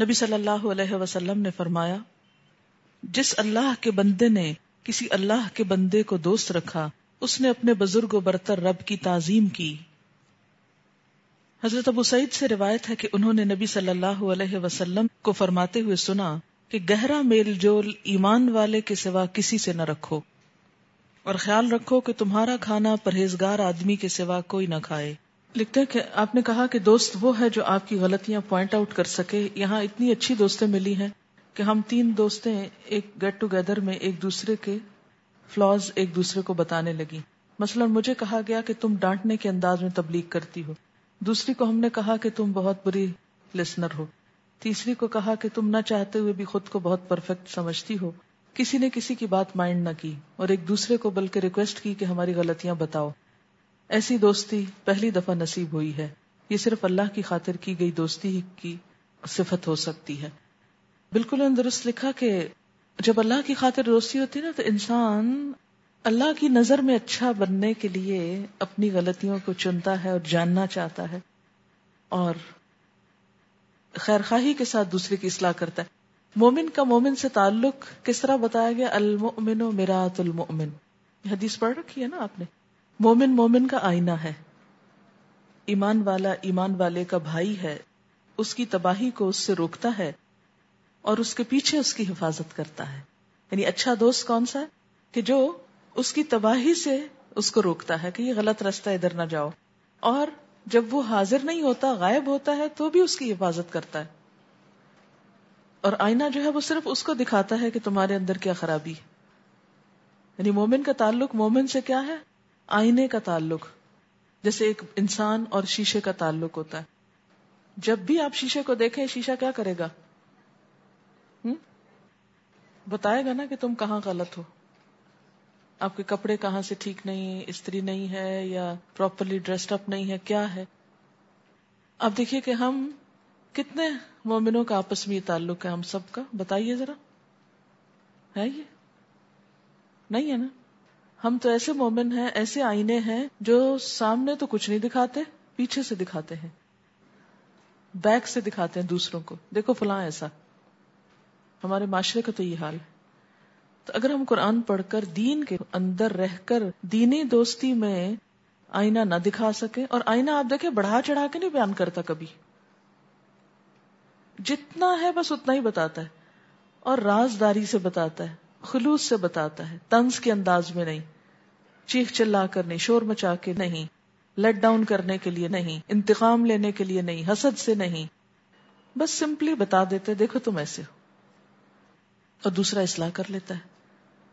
نبی صلی اللہ علیہ وسلم نے فرمایا، جس اللہ کے بندے نے کسی اللہ کے بندے کو دوست رکھا، اس نے اپنے بزرگ و برتر رب کی تعظیم کی۔ حضرت ابو سعید سے روایت ہے کہ انہوں نے نبی صلی اللہ علیہ وسلم کو فرماتے ہوئے سنا کہ گہرا میل جول ایمان والے کے سوا کسی سے نہ رکھو، اور خیال رکھو کہ تمہارا کھانا پرہیزگار آدمی کے سوا کوئی نہ کھائے۔ لکھتے کہ آپ نے کہا کہ دوست وہ ہے جو آپ کی غلطیاں پوائنٹ آؤٹ کر سکے۔ یہاں اتنی اچھی دوستیں ملی ہیں کہ ہم تین دوستیں ایک گیٹ ٹوگیدر میں ایک دوسرے کے فلاز ایک دوسرے کو بتانے لگی مثلا مجھے کہا گیا کہ تم ڈانٹنے کے انداز میں تبلیغ کرتی ہو۔ دوسری کو ہم نے کہا کہ تم بہت بری لسنر ہو۔ تیسری کو کہا کہ تم نہ چاہتے ہوئے بھی خود کو بہت پرفیکٹ سمجھتی ہو۔ کسی نے کسی کی بات مائنڈ نہ کی اور ایک دوسرے کو بلکہ ریکویسٹ کی کہ ہماری غلطیاں بتاؤ۔ ایسی دوستی پہلی دفعہ نصیب ہوئی ہے۔ یہ صرف اللہ کی خاطر کی گئی دوستی کی صفت ہو سکتی ہے۔ بالکل درست لکھا کہ جب اللہ کی خاطر دوستی ہوتی نا تو انسان اللہ کی نظر میں اچھا بننے کے لیے اپنی غلطیوں کو چنتا ہے اور جاننا چاہتا ہے اور خیر خواہی کے ساتھ دوسرے کی اصلاح کرتا ہے۔ مومن کا مومن سے تعلق کس طرح بتایا گیا؟ المؤمن و میرات المؤمن۔ یہ حدیث پڑھ رکھی ہے نا آپ نے؟ مومن مومن کا آئینہ ہے۔ ایمان والا ایمان والے کا بھائی ہے۔ اس کی تباہی کو اس سے روکتا ہے اور اس کے پیچھے اس کی حفاظت کرتا ہے۔ یعنی اچھا دوست کون سا ہے؟ کہ جو اس کی تباہی سے اس کو روکتا ہے کہ یہ غلط رستہ ادھر نہ جاؤ۔ اور جب وہ حاضر نہیں ہوتا، غائب ہوتا ہے، تو بھی اس کی حفاظت کرتا ہے۔ اور آئینہ جو ہے، وہ صرف اس کو دکھاتا ہے کہ تمہارے اندر کیا خرابی ہے۔ یعنی مومن کا تعلق مومن سے کیا ہے؟ آئینے کا تعلق، جیسے ایک انسان اور شیشے کا تعلق ہوتا ہے۔ جب بھی آپ شیشے کو دیکھیں، شیشہ کیا کرے گا؟ بتائے گا نا کہ تم کہاں غلط ہو۔ آپ کے کپڑے کہاں سے ٹھیک نہیں استری نہیں ہے یا پراپرلی ڈریسڈ اپ نہیں ہے، کیا ہے؟ آپ دیکھیے کہ ہم کتنے مومنوں کا آپس میں یہ تعلق ہے، ہم سب کا۔ بتائیے ذرا۔ ہے یہ؟ نہیں ہے نا؟ ہم تو ایسے مومن ہیں، ایسے آئینے ہیں جو سامنے تو کچھ نہیں دکھاتے، پیچھے سے دکھاتے ہیں۔ بیک سے دکھاتے ہیں دوسروں کو۔ دیکھو فلاں ایسا۔ ہمارے معاشرے کا تو یہ حال ہے۔ تو اگر ہم قرآن پڑھ کر دین کے اندر رہ کر دینی دوستی میں آئینہ نہ دکھا سکے اور آئینہ آپ دیکھیں بڑھا چڑھا کے نہیں بیان کرتا کبھی۔ جتنا ہے بس اتنا ہی بتاتا ہے، اور رازداری سے بتاتا ہے۔ خلوص سے بتاتا ہے تنز کے انداز میں نہیں، چیخ چلا کر نہیں، شور مچا کے نہیں لیٹ ڈاؤن کرنے کے لیے نہیں، انتقام لینے کے لیے نہیں، حسد سے نہیں۔ بس سمپلی بتا دیتے، دیکھو تم ایسے ہو۔ اور دوسرا اصلاح کر لیتا ہے۔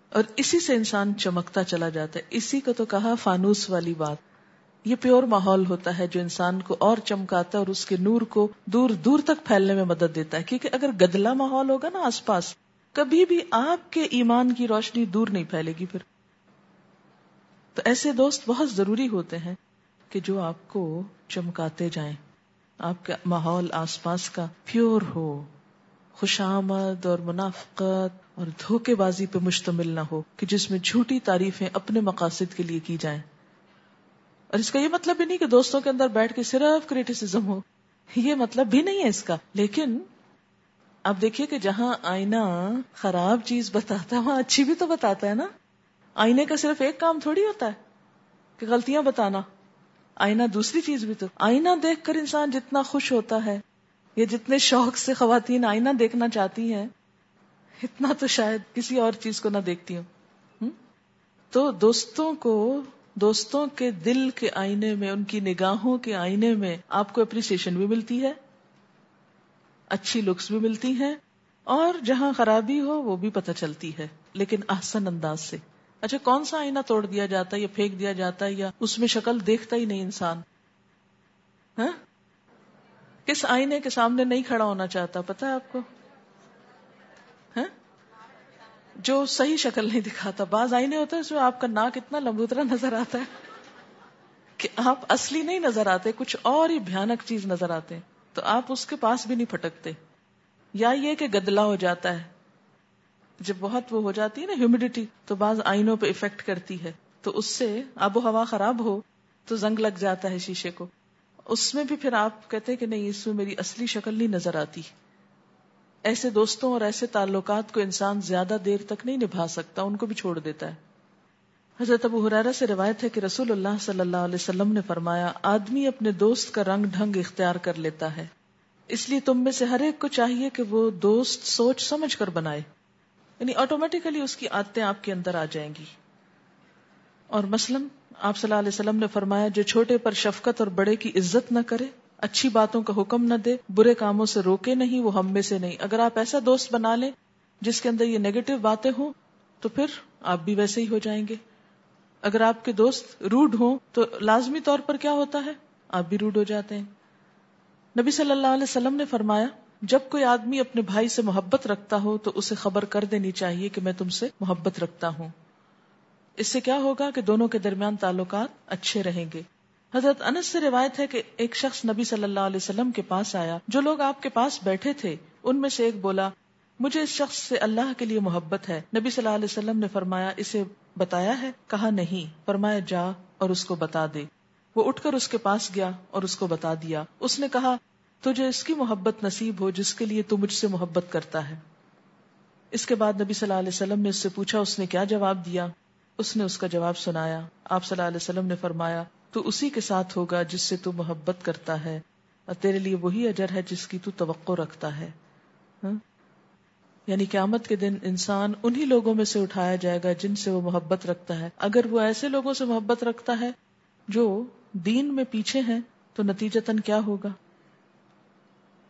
اور اسی سے انسان چمکتا چلا جاتا ہے۔ اسی کو تو کہا فانوس والی بات۔ یہ پیور ماحول ہوتا ہے جو انسان کو اور چمکاتا ہے اور اس کے نور کو دور دور تک پھیلنے میں مدد دیتا ہے۔ کیونکہ اگر گدلا ماحول ہوگا نا آس پاس کبھی بھی آپ کے ایمان کی روشنی دور نہیں پھیلے گی پھر۔ تو ایسے دوست بہت ضروری ہوتے ہیں کہ جو آپ کو چمکاتے جائیں، آپ کا ماحول آس پاس کا پیور ہو خوش آمد اور منافقت اور دھوکے بازی پہ مشتمل نہ ہو کہ جس میں جھوٹی تعریفیں اپنے مقاصد کے لیے کی جائیں۔ اور اس کا یہ مطلب بھی نہیں کہ دوستوں کے اندر بیٹھ کے صرف کریٹیسم ہو۔ یہ مطلب بھی نہیں ہے اس کا۔ لیکن اب دیکھیے کہ جہاں آئینہ خراب چیز بتاتا ہے، وہاں اچھی بھی تو بتاتا ہے نا۔ آئینے کا صرف ایک کام تھوڑی ہوتا ہے کہ غلطیاں بتانا۔ آئینہ دوسری چیز بھی تو۔ آئینہ دیکھ کر انسان جتنا خوش ہوتا ہے یا جتنے شوق سے خواتین آئینہ دیکھنا چاہتی ہیں، اتنا تو شاید کسی اور چیز کو نہ دیکھتی ہوں۔ تو دوستوں کو، دوستوں کے دل کے آئینے میں، ان کی نگاہوں کے آئینے میں آپ کو اپریسیشن بھی ملتی ہے۔ اچھی لکس بھی ملتی ہیں اور جہاں خرابی ہو وہ بھی پتہ چلتی ہے، لیکن احسن انداز سے۔ اچھا کون سا آئینہ توڑ دیا جاتا ہے یا پھینک دیا جاتا ہے یا اس میں شکل دیکھتا ہی نہیں انسان؟ ہاں؟ کس آئینے کے سامنے نہیں کھڑا ہونا چاہتا پتا ہے آپ کو؟ ہاں؟ جو صحیح شکل نہیں دکھاتا۔ بعض آئینے ہوتے ہیں اس میں آپ کا ناک اتنا لمبوترا نظر آتا ہے کہ آپ اصلی نہیں نظر آتے، کچھ اور ہی بھیانک چیز نظر آتے ہیں۔ تو آپ اس کے پاس بھی نہیں پھٹکتے۔ یا یہ کہ گدلا ہو جاتا ہے۔ جب بہت وہ ہو جاتی ہے نا ہیومیڈیٹی تو بعض آئینوں پہ افیکٹ کرتی ہے۔ تو اس سے آب و ہوا خراب ہو، تو زنگ لگ جاتا ہے شیشے کو۔ اس میں بھی پھر آپ کہتے کہ نہیں، اس میں میری اصلی شکل نہیں نظر آتی۔ ایسے دوستوں اور ایسے تعلقات کو انسان زیادہ دیر تک نہیں نبھا سکتا، ان کو بھی چھوڑ دیتا ہے۔ حضرت ابو حرارہ سے روایت ہے کہ رسول اللہ صلی اللہ علیہ وسلم نے فرمایا، آدمی اپنے دوست کا رنگ ڈھنگ اختیار کر لیتا ہے۔ اس لیے تم میں سے ہر ایک کو چاہیے کہ وہ دوست سوچ سمجھ کر بنائے۔ یعنی آٹومیٹیکلی اس کی عادتیں آپ کے اندر آ جائیں گی۔ اور مثلا آپ صلی اللہ علیہ وسلم نے فرمایا، جو چھوٹے پر شفقت اور بڑے کی عزت نہ کرے، اچھی باتوں کا حکم نہ دے، برے کاموں سے روکے نہیں، وہ ہم میں سے نہیں۔ اگر آپ ایسا دوست بنا لیں جس کے اندر یہ نیگیٹو باتیں ہوں، تو پھر آپ بھی ویسے ہی ہو جائیں گے۔ اگر آپ کے دوست روڈ ہوں تو لازمی طور پر کیا ہوتا ہے؟ آپ بھی روڈ ہو جاتے ہیں۔ نبی صلی اللہ علیہ وسلم نے فرمایا، جب کوئی آدمی اپنے بھائی سے محبت رکھتا ہو تو اسے خبر کر دینی چاہیے کہ میں تم سے محبت رکھتا ہوں۔ اس سے کیا ہوگا کہ دونوں کے درمیان تعلقات اچھے رہیں گے۔ حضرت انس سے روایت ہے کہ ایک شخص نبی صلی اللہ علیہ وسلم کے پاس آیا۔ جو لوگ آپ کے پاس بیٹھے تھے، ان میں سے ایک بولا، مجھے اس شخص سے اللہ کے لیے محبت ہے۔ نبی صلی اللہ علیہ وسلم نے فرمایا، اسے بتایا ہے، کہا نہیں، فرمایا جا اور اس کو بتا دے۔ وہ اٹھ کر اس کے پاس گیا اور اس کو بتا دیا۔ اس نے کہا، تجھے اس کی محبت نصیب ہو جس کے لیے تو مجھ سے محبت کرتا ہے۔ اس کے بعد نبی صلی اللہ علیہ وسلم نے اس سے پوچھا، اس نے کیا جواب دیا؟ اس نے اس کا جواب سنایا۔ آپ صلی اللہ علیہ وسلم نے فرمایا، تو اسی کے ساتھ ہوگا جس سے تو محبت کرتا ہے۔ اور تیرے لیے وہی اجر ہے جس کی تو توقع رکھتا ہے۔ ہاں؟ یعنی قیامت کے دن انسان انہی لوگوں میں سے اٹھایا جائے گا جن سے وہ محبت رکھتا ہے۔ اگر وہ ایسے لوگوں سے محبت رکھتا ہے جو دین میں پیچھے ہیں، تو نتیجتاً کیا ہوگا؟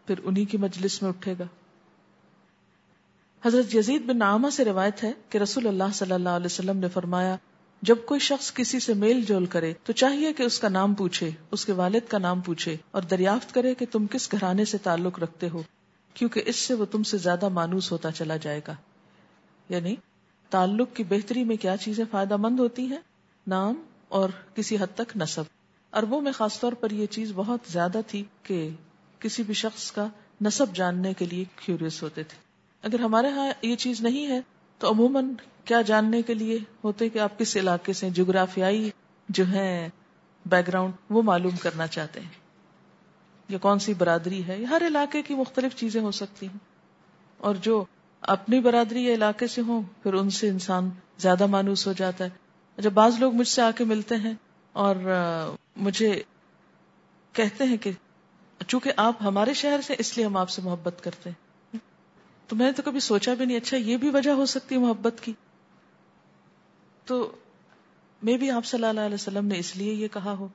پھر انہی کی مجلس میں اٹھے گا۔ حضرت یزید بن نامہ سے روایت ہے کہ رسول اللہ صلی اللہ علیہ وسلم نے فرمایا، جب کوئی شخص کسی سے میل جول کرے، تو چاہیے کہ اس کا نام پوچھے، اس کے والد کا نام پوچھے اور دریافت کرے کہ تم کس گھرانے سے تعلق رکھتے ہو۔ کیونکہ اس سے وہ تم سے زیادہ مانوس ہوتا چلا جائے گا۔ یعنی تعلق کی بہتری میں کیا چیزیں فائدہ مند ہوتی ہیں؟ نام اور کسی حد تک نصب۔ اربوں میں خاص طور پر یہ چیز بہت زیادہ تھی کہ کسی بھی شخص کا نصب جاننے کے لیے کیوریس ہوتے تھے۔ اگر ہمارے ہاں یہ چیز نہیں ہے، تو عموماً کیا جاننے کے لیے ہوتے کہ آپ کس علاقے سے جغرافیائی جو ہے بیک گراؤنڈ وہ معلوم کرنا چاہتے ہیں۔ یا کون سی برادری ہے؟ ہر علاقے کی مختلف چیزیں ہو سکتی ہیں۔ اور جو اپنی برادری یا علاقے سے ہوں، پھر ان سے انسان زیادہ مانوس ہو جاتا ہے۔ جب بعض لوگ مجھ سے آ کے ملتے ہیں اور مجھے کہتے ہیں کہ چونکہ آپ ہمارے شہر سے، اس لیے ہم آپ سے محبت کرتے ہیں۔ تو میں نے تو کبھی سوچا بھی نہیں اچھا یہ بھی وجہ ہو سکتی ہے محبت کی۔ تو میں بھی آپ صلی اللہ علیہ وسلم نے اس لیے یہ کہا ہو۔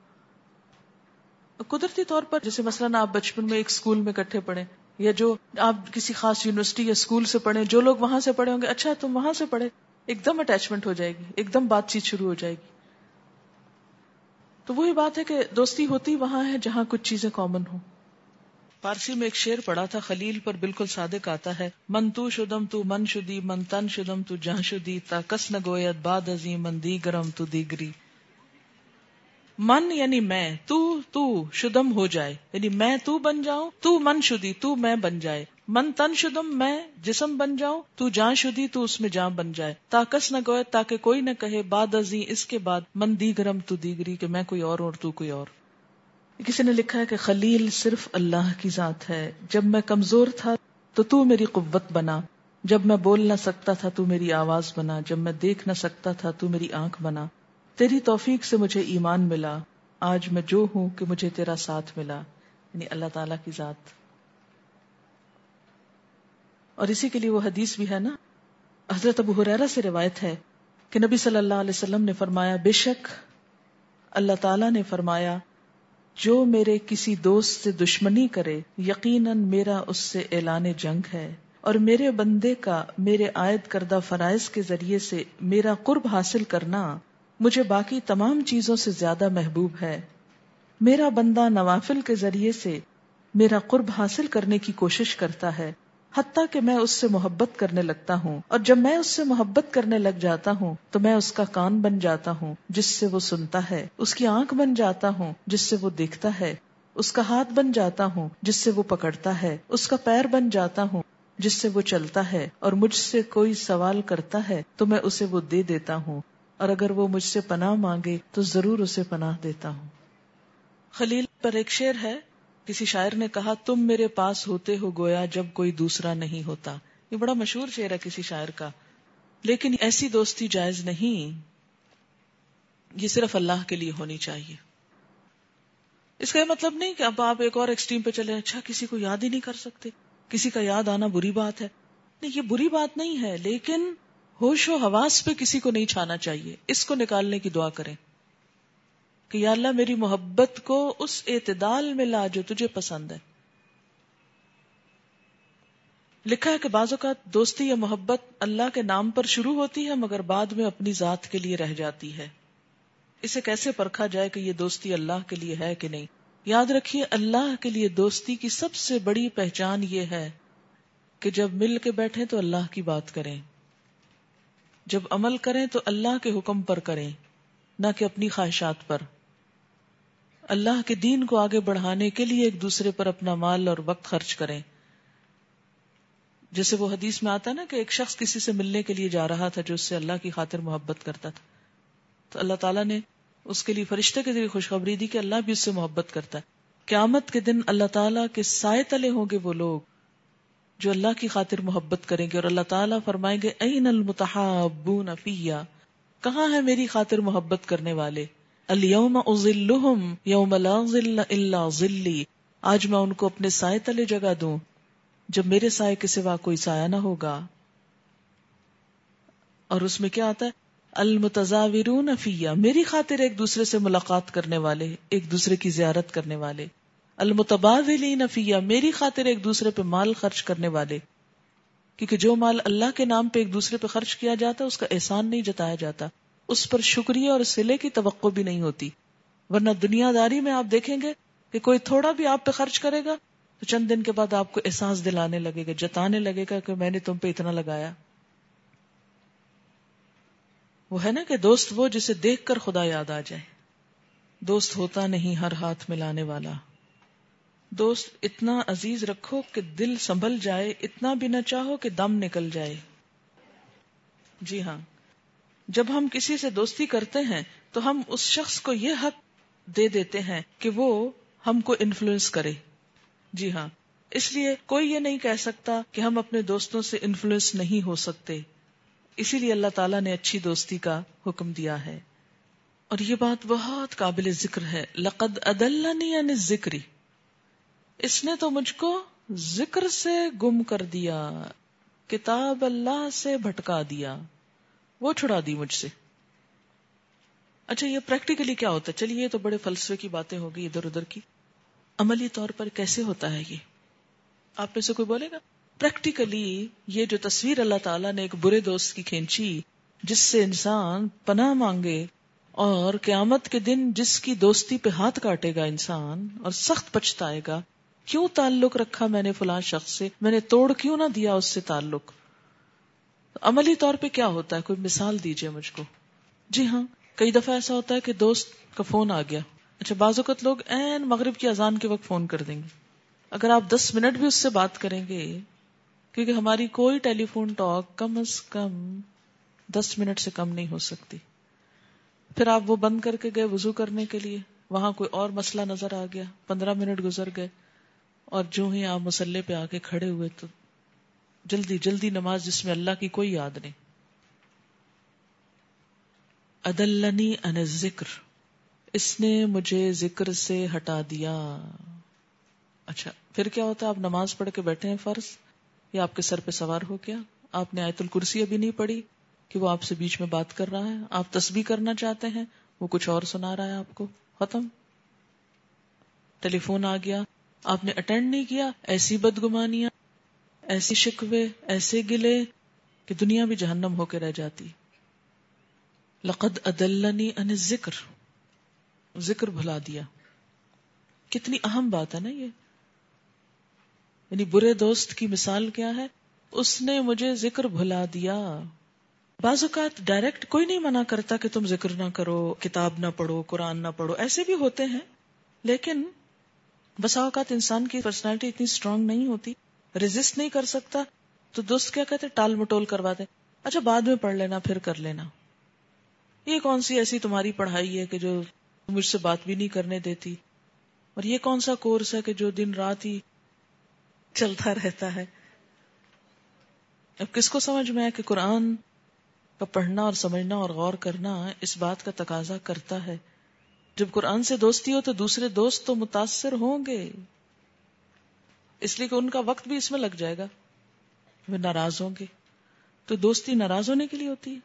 قدرتی طور پر جیسے مثلاً آپ بچپن میں ایک اسکول میں کٹھے پڑھے یا جو آپ کسی خاص یونیورسٹی یا اسکول سے پڑھے جو لوگ وہاں سے پڑھے ہوں گے اچھا تم وہاں سے پڑھے ایک دم اٹیچمنٹ ہو جائے گی، ایک دم بات چیت شروع ہو جائے گی۔ تو وہی بات ہے کہ دوستی ہوتی وہاں ہے جہاں کچھ چیزیں کامن ہوں۔ فارسی میں ایک شعر پڑا تھا، خلیل پر بالکل صادق آتا ہے، من تو شدم تو من شدی، من تن شدم تو جہاں شدی، تا کس نہ گویت باد ازی من دیگرم تو دیگری۔ من یعنی میں، تو تو شدم ہو جائے۔ یعنی میں تو بن جاؤں، تو من شدی، تو میں بن جائے۔ من تن شدم، میں جسم بن جاؤں، تو جان شدی، تو اس میں جان بن جائے۔ تاکس نہ گوئے تاکہ کوئی نہ کہے باد ازی اس کے بعد من دیگرم تو دیگری کہ میں کوئی اور اور تو کوئی اور۔ کسی نے لکھا ہے کہ خلیل صرف اللہ کی ذات ہے۔ جب میں کمزور تھا تو تو میری قوت بنا۔ جب میں بول نہ سکتا تھا تو میری آواز بنا۔ جب میں دیکھ نہ سکتا تھا تو میری آنکھ بنا۔ تیری توفیق سے مجھے ایمان ملا۔ آج میں جو ہوں کہ مجھے تیرا ساتھ ملا۔ یعنی اللہ تعالی کی ذات۔ اور اسی کے لیے وہ حدیث بھی ہے نا۔ حضرت ابو حریرہ سے روایت ہے کہ نبی صلی اللہ علیہ وسلم نے فرمایا، بے شک اللہ تعالی نے فرمایا، جو میرے کسی دوست سے دشمنی کرے، یقیناً میرا اس سے اعلان جنگ ہے۔ اور میرے بندے کا، میرے عائد کردہ فرائض کے ذریعے سے میرا قرب حاصل کرنا مجھے باقی تمام چیزوں سے زیادہ محبوب ہے۔ میرا بندہ نوافل کے ذریعے سے میرا قرب حاصل کرنے کی کوشش کرتا ہے، حتیٰ کہ میں اس سے محبت کرنے لگتا ہوں۔ اور جب میں اس سے محبت کرنے لگ جاتا ہوں، تو میں اس کا کان بن جاتا ہوں، جس سے وہ سنتا ہے۔ اس کی آنکھ بن جاتا ہوں، جس سے وہ دیکھتا ہے۔ اس کا ہاتھ بن جاتا ہوں، جس سے وہ پکڑتا ہے۔ اس کا پیر بن جاتا ہوں، جس سے وہ چلتا ہے۔ اور مجھ سے کوئی سوال کرتا ہے، تو میں اسے وہ دے دیتا ہوں۔ اور اگر وہ مجھ سے پناہ مانگے تو ضرور اسے پناہ دیتا ہوں۔ خلیل پر ایک شیر ہے۔ کسی شاعر نے کہا، تم میرے پاس ہوتے ہو گویا جب کوئی دوسرا نہیں ہوتا۔ یہ بڑا مشہور شعر ہے کسی شاعر کا۔ لیکن ایسی دوستی جائز نہیں۔ یہ صرف اللہ کے لیے ہونی چاہیے۔ اس کا یہ مطلب نہیں کہ اب آپ ایک اور ایکسٹریم پہ چلے۔ اچھا کسی کو یاد ہی نہیں کر سکتے۔ کسی کا یاد آنا بری بات ہے۔ نہیں، یہ بری بات نہیں ہے، لیکن ہوش و حواس پہ کسی کو نہیں چھانا چاہیے۔ اس کو نکالنے کی دعا کریں کہ یا اللہ میری محبت کو اس اعتدال میں لا جو تجھے پسند ہے۔ لکھا ہے کہ بعض اوقات دوستی یا محبت اللہ کے نام پر شروع ہوتی ہے مگر بعد میں اپنی ذات کے لیے رہ جاتی ہے۔ اسے کیسے پرکھا جائے کہ یہ دوستی اللہ کے لیے ہے کہ نہیں؟ یاد رکھیے اللہ کے لیے دوستی کی سب سے بڑی پہچان یہ ہے کہ جب مل کے بیٹھے تو اللہ کی بات کریں۔ جب عمل کریں تو اللہ کے حکم پر کریں، نہ کہ اپنی خواہشات پر۔ اللہ کے دین کو آگے بڑھانے کے لیے ایک دوسرے پر اپنا مال اور وقت خرچ کریں۔ جیسے وہ حدیث میں آتا ہے نا کہ ایک شخص کسی سے ملنے کے لیے جا رہا تھا جو اس سے اللہ کی خاطر محبت کرتا تھا۔ تو اللہ تعالیٰ نے اس کے لیے فرشتے کے ذریعے خوشخبری دی کہ اللہ بھی اس سے محبت کرتا ہے۔ قیامت کے دن اللہ تعالیٰ کے سائے تلے ہوں گے وہ لوگ۔ جو اللہ کی خاطر محبت کریں گے اور اللہ تعالیٰ فرمائیں گے این المتحابون فیا کہاں ہے میری خاطر محبت کرنے والے؟ الیوم اذلہم یوم لا ظل الا ظلی آج میں ان کو اپنے سائے تلے جگہ دوں، جب میرے سائے کے سوا کوئی سایہ نہ ہوگا۔ اور اس میں کیا آتا ہے؟ المتزاورون فیا میری خاطر ایک دوسرے سے ملاقات کرنے والے، ایک دوسرے کی زیارت کرنے والے۔ المتبادلین فیا میری خاطر ایک دوسرے پہ مال خرچ کرنے والے۔ کیونکہ جو مال اللہ کے نام پہ ایک دوسرے پہ خرچ کیا جاتا، اس کا احسان نہیں جتایا جاتا۔ اس پر شکریہ اور سلے کی توقع بھی نہیں ہوتی۔ ورنہ دنیا داری میں آپ دیکھیں گے کہ کوئی تھوڑا بھی آپ پہ خرچ کرے گا، تو چند دن کے بعد آپ کو احساس دلانے لگے گا، جتانے لگے گا کہ میں نے تم پہ اتنا لگایا۔ وہ ہے نا کہ دوست وہ جسے دیکھ کر خدا یاد آ جائے۔ دوست ہوتا نہیں ہر ہاتھ ملانے والا۔ دوست، اتنا عزیز رکھو کہ دل سنبھل جائے، اتنا بھی نہ چاہو کہ دم نکل جائے۔ جی ہاں۔ جب ہم کسی سے دوستی کرتے ہیں تو ہم اس شخص کو یہ حق دے دیتے ہیں کہ وہ ہم کو انفلوئنس کرے۔ جی ہاں۔ اس لیے کوئی یہ نہیں کہہ سکتا کہ ہم اپنے دوستوں سے انفلوئنس نہیں ہو سکتے۔ اسی لیے اللہ تعالیٰ نے اچھی دوستی کا حکم دیا ہے۔ اور یہ بات بہت قابل ذکر ہے۔ لقد ادلنی یعنی ذکری اس نے تو مجھ کو ذکر سے گم کر دیا، کتاب اللہ سے بھٹکا دیا، وہ چھڑا دی مجھ سے۔ اچھا یہ پریکٹیکلی کیا ہوتا ہے؟ چلیے، یہ تو بڑے فلسفے کی باتیں ہوگی ادھر ادھر کی۔ عملی طور پر کیسے ہوتا ہے یہ؟ آپ میں سے کوئی بولے گا؟ پریکٹیکلی یہ جو تصویر اللہ تعالیٰ نے ایک برے دوست کی کھینچی، جس سے انسان پناہ مانگے اور قیامت کے دن جس کی دوستی پہ ہاتھ کاٹے گا انسان اور سخت پچھتا گا کیوں تعلق رکھا میں نے فلاں شخص سے؟ میں نے توڑ کیوں نہ دیا اس سے تعلق؟ عملی طور پہ کیا ہوتا ہے؟ کوئی مثال دیجیے مجھ کو۔ جی ہاں کئی دفعہ ایسا ہوتا ہے کہ دوست کا فون آ گیا۔ اچھا بعض اوقات لوگ این مغرب کی اذان کے وقت فون کر دیں گے۔ اگر آپ دس منٹ بھی اس سے بات کریں گے، کیونکہ ہماری کوئی ٹیلی فون ٹاک کم از کم دس منٹ سے کم نہیں ہو سکتی۔ پھر آپ وہ بند کر کے گئے وضو کرنے کے لیے۔ وہاں کوئی اور مسئلہ نظر آ گیا۔ پندرہ منٹ گزر گئے۔ اور جو ہی آپ مسلح پہ آ کے کھڑے ہوئے تو جلدی جلدی نماز جس میں اللہ کی کوئی یاد نہیں۔ ادلنی ان ذکر اس نے مجھے ذکر سے ہٹا دیا۔ اچھا پھر کیا ہوتا ہے؟ آپ نماز پڑھ کے بیٹھے ہیں فرض؟ یا آپ کے سر پہ سوار ہو گیا؟ آپ نے آیت الکرسی ابھی نہیں پڑھی کہ وہ آپ سے بیچ میں بات کر رہا ہے؟ آپ تسبیح کرنا چاہتے ہیں؟ وہ کچھ اور سنا رہا ہے آپ کو؟ ختم۔ ٹیلی فون آ گیا۔ آپ نے اٹینڈ نہیں کیا، ایسی بدگمانیاں، ایسی شکوے، ایسے گلے کہ دنیا بھی جہنم ہو کے رہ جاتی۔ لقد ادلنی ان ذکر ذکر بھلا دیا۔ کتنی اہم بات ہے نا یہ۔ یعنی برے دوست کی مثال کیا ہے؟ اس نے مجھے ذکر بھلا دیا۔ بعض اوقات ڈائریکٹ کوئی نہیں منع کرتا کہ تم ذکر نہ کرو، کتاب نہ پڑھو، قرآن نہ پڑھو، ایسے بھی ہوتے ہیں۔ لیکن بسا اوقات انسان کی پرسنالٹی اتنی اسٹرانگ نہیں ہوتی ریزسٹ نہیں کر سکتا، تو دوست کیا کہتے ٹال مٹول کروا دے اچھا بعد میں پڑھ لینا، پھر کر لینا۔ یہ کون سی ایسی تمہاری پڑھائی ہے کہ جو مجھ سے بات بھی نہیں کرنے دیتی؟ اور یہ کون سا کورس ہے کہ جو دن رات ہی چلتا رہتا ہے؟ اب کس کو سمجھ میں ہے کہ قرآن کا پڑھنا اور سمجھنا اور غور کرنا اس بات کا تقاضا کرتا ہے؟ جب قرآن سے دوستی ہو تو دوسرے دوست تو متاثر ہوں گے۔ اس لیے کہ ان کا وقت بھی اس میں لگ جائے گا۔ وہ ناراض ہوں گے۔ تو دوستی ناراض ہونے کے لیے ہوتی ہے۔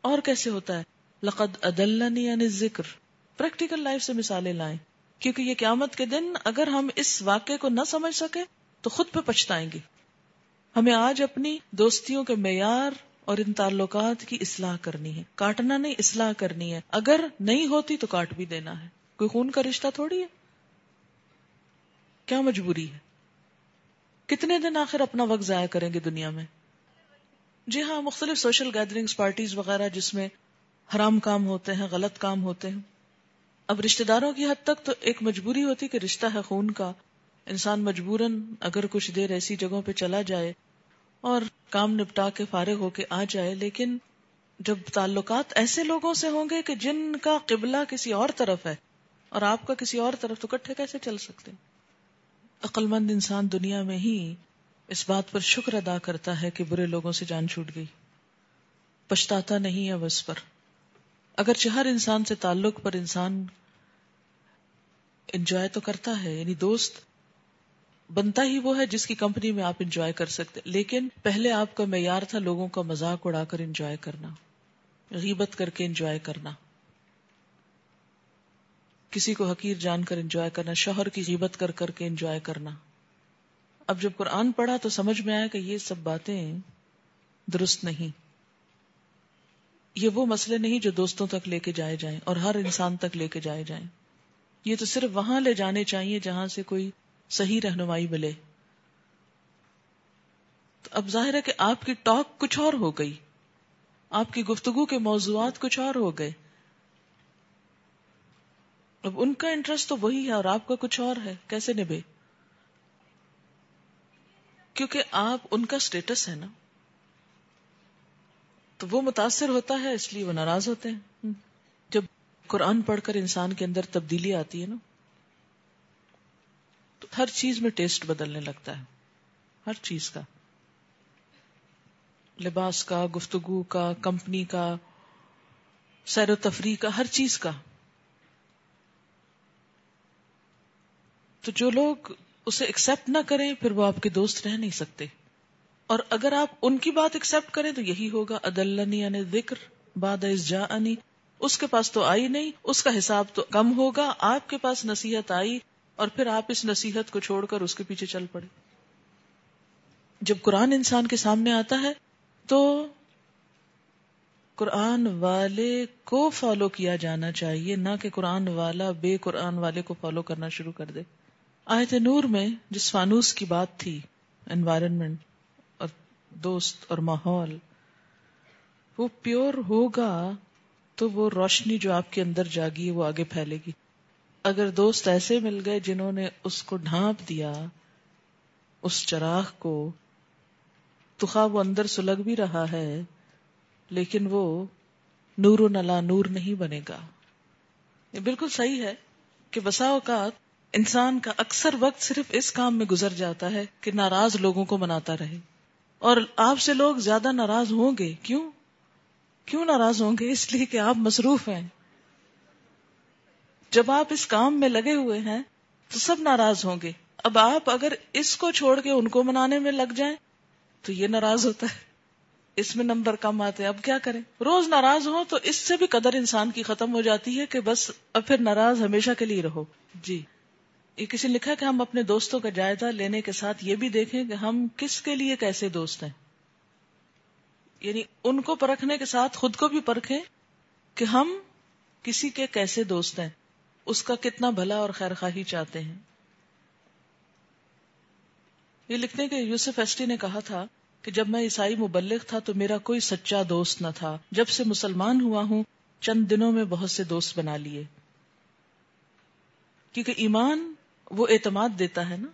اور کیسے ہوتا ہے؟ لقد ادلنی یعنی ذکر پریکٹیکل لائف سے مثالیں لائیں۔ کیونکہ یہ قیامت کے دن اگر ہم اس واقعے کو نہ سمجھ سکے تو خود پہ پچھتائیں گے۔ ہمیں آج اپنی دوستیوں کے معیار اور ان تعلقات کی اصلاح کرنی ہے۔ کاٹنا نہیں، اصلاح کرنی ہے۔ اگر نہیں ہوتی تو کاٹ بھی دینا ہے۔ کوئی خون کا رشتہ تھوڑی ہے؟ کیا مجبوری ہے؟ کتنے دن آخر اپنا وقت ضائع کریں گے دنیا میں؟ جی ہاں مختلف سوشل گیدرنگز، پارٹیز وغیرہ جس میں حرام کام ہوتے ہیں، غلط کام ہوتے ہیں۔ اب رشتے داروں کی حد تک تو ایک مجبوری ہوتی کہ رشتہ ہے خون کا۔ انسان مجبوراً اگر کچھ دیر ایسی جگہوں پہ چلا جائے اور کام نپٹا کے فارغ ہو کے آ جائے، لیکن جب تعلقات ایسے لوگوں سے ہوں گے کہ جن کا قبلہ کسی اور طرف ہے اور آپ کا کسی اور طرف، تو کٹھے کیسے چل سکتے؟ عقل مند انسان دنیا میں ہی اس بات پر شکر ادا کرتا ہے کہ برے لوگوں سے جان چھوٹ گئی۔ پچھتاتا نہیں ہے بس پر۔ اگر ہر انسان سے تعلق پر انسان انجوائے تو کرتا ہے یعنی دوست بنتا ہی وہ ہے جس کی کمپنی میں آپ انجوائے کر سکتے لیکن پہلے آپ کا معیار تھا لوگوں کا مزاق اڑا کر انجوائے کرنا، غیبت کر کے انجوائے کرنا۔ کسی کو حقیر جان کر انجوائے کرنا، شوہر کی غیبت کر کر کے انجوائے کرنا۔ اب جب قرآن پڑھا تو سمجھ میں آیا کہ یہ سب باتیں درست نہیں۔ یہ وہ مسئلے نہیں جو دوستوں تک لے کے جائے جائیں اور ہر انسان تک لے کے جائے جائیں۔ یہ تو صرف وہاں لے جانے چاہیے جہاں سے کوئی صحیح رہنمائی ملے۔ تو اب ظاہر ہے کہ آپ کی ٹاک کچھ اور ہو گئی۔ آپ کی گفتگو کے موضوعات کچھ اور ہو گئے۔ اب ان کا انٹرسٹ تو وہی ہے اور آپ کا کچھ اور ہے۔ کیسے نبھے؟ کیونکہ آپ ان کا اسٹیٹس ہے نا۔ تو وہ متاثر ہوتا ہے اس لیے وہ ناراض ہوتے ہیں۔ جب قرآن پڑھ کر انسان کے اندر تبدیلی آتی ہے نا۔ ہر چیز میں ٹیسٹ بدلنے لگتا ہے۔ ہر چیز کا۔ لباس کا، گفتگو کا، کمپنی کا، سیر و تفریح کا، ہر چیز کا۔ تو جو لوگ اسے ایکسپٹ نہ کریں، پھر وہ آپ کے دوست رہ نہیں سکتے۔ اور اگر آپ ان کی بات ایکسپٹ کریں، تو یہی ہوگا، ادلنی یعنی ذکر باد جا اس کے پاس تو آئی نہیں، اس کا حساب تو کم ہوگا، آپ کے پاس نصیحت آئی اور پھر آپ اس نصیحت کو چھوڑ کر اس کے پیچھے چل پڑے۔ جب قرآن انسان کے سامنے آتا ہے تو قرآن والے کو فالو کیا جانا چاہیے، نہ کہ قرآن والا بے قرآن والے کو فالو کرنا شروع کر دے۔ آیت نور میں جس فانوس کی بات تھی انوائرمنٹ اور دوست اور ماحول، وہ پیور ہوگا تو وہ روشنی جو آپ کے اندر جاگی وہ آگے پھیلے گی۔ اگر دوست ایسے مل گئے جنہوں نے اس کو ڈھانپ دیا، اس چراغ کو، تو خواہ وہ اندر سلگ بھی رہا ہے، لیکن وہ نور و نلا نور نہیں بنے گا۔ یہ بالکل صحیح ہے کہ بسا اوقات انسان کا اکثر وقت صرف اس کام میں گزر جاتا ہے کہ ناراض لوگوں کو مناتا رہے۔ اور آپ سے لوگ زیادہ ناراض ہوں گے۔ کیوں؟ کیوں ناراض ہوں گے؟ اس لیے کہ آپ مصروف ہیں۔ جب آپ اس کام میں لگے ہوئے ہیں تو سب ناراض ہوں گے۔ اب آپ اگر اس کو چھوڑ کے ان کو منانے میں لگ جائیں تو یہ ناراض ہوتا ہے۔ اس میں نمبر کم آتے اب کیا کریں؟ روز ناراض ہو تو اس سے بھی قدر انسان کی ختم ہو جاتی ہے کہ بس اب پھر ناراض ہمیشہ کے لیے رہو۔ جی۔ یہ کسی نے لکھا کہ ہم اپنے دوستوں کا جائزہ لینے کے ساتھ یہ بھی دیکھیں کہ ہم کس کے لیے کیسے دوست ہیں۔ یعنی ان کو پرکھنے کے ساتھ خود کو بھی پرکھیں کہ ہم کسی کے کیسے دوست ہیں۔ اس کا کتنا بھلا اور خیر خواہی چاہتے ہیں؟ یہ لکھنے کے یوسف ایسٹی نے کہا تھا کہ جب میں عیسائی مبلغ تھا تو میرا کوئی سچا دوست نہ تھا۔ جب سے مسلمان ہوا ہوں، چند دنوں میں بہت سے دوست بنا لیے۔ کیونکہ ایمان وہ اعتماد دیتا ہے نا۔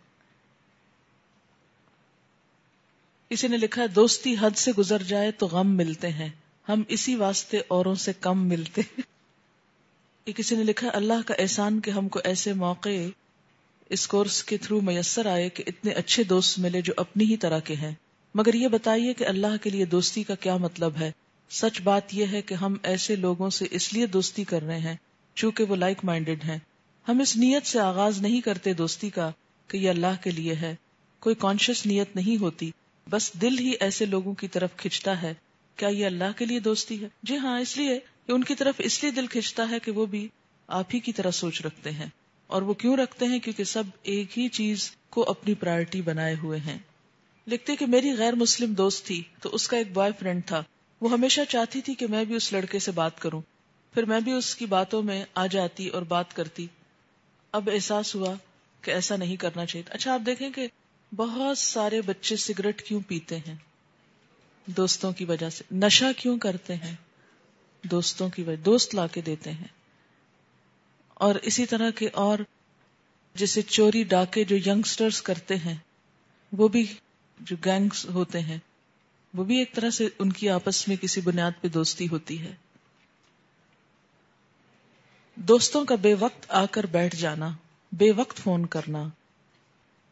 کسی نے لکھا ہے، دوستی حد سے گزر جائے تو غم ملتے ہیں۔ ہم اسی واسطے اوروں سے کم ملتے ہیں۔ کہ کسی نے لکھا اللہ کا احسان کہ ہم کو ایسے موقع اس کورس کے تھرو میسر آئے کہ اتنے اچھے دوست ملے جو اپنی ہی طرح کے ہیں۔ مگر یہ بتائیے کہ اللہ کے لیے دوستی کا کیا مطلب ہے؟ سچ بات یہ ہے کہ ہم ایسے لوگوں سے اس لیے دوستی کر رہے ہیں چونکہ وہ لائک مائنڈیڈ ہیں۔ ہم اس نیت سے آغاز نہیں کرتے دوستی کا کہ یہ اللہ کے لیے ہے۔ کوئی کانشیس نیت نہیں ہوتی۔ بس دل ہی ایسے لوگوں کی طرف کھچتا ہے۔ کیا یہ اللہ کے لیے دوستی ہے؟ جی ہاں اس لیے کہ ان کی طرف اس لیے دل کھینچتا ہے کہ وہ بھی آپ ہی کی طرح سوچ رکھتے ہیں اور وہ کیوں رکھتے ہیں کیونکہ سب ایک ہی چیز کو اپنی پرائرٹی بنائے ہوئے ہیں۔ لکھتے کہ میری غیر مسلم دوست تھی تو اس کا ایک بوائے فرینڈ تھا۔ وہ ہمیشہ چاہتی تھی کہ میں بھی اس لڑکے سے بات کروں۔ پھر میں بھی اس کی باتوں میں آ جاتی اور بات کرتی۔ اب احساس ہوا کہ ایسا نہیں کرنا چاہیے۔ اچھا آپ دیکھیں کہ بہت سارے بچے سگریٹ کیوں پیتے ہیں؟ دوستوں کی وجہ سے۔ نشا کیوں کرتے ہیں؟ دوستوں کی وجہ دوست لا کے دیتے ہیں۔ اور اسی طرح کے اور جیسے چوری ڈاکے جو یگسٹرز کرتے ہیں، وہ بھی جو گینگز ہوتے ہیں، وہ بھی ایک طرح سے ان کی آپس میں کسی بنیاد پہ دوستی ہوتی ہے۔ دوستوں کا بے وقت آ کر بیٹھ جانا، بے وقت فون کرنا،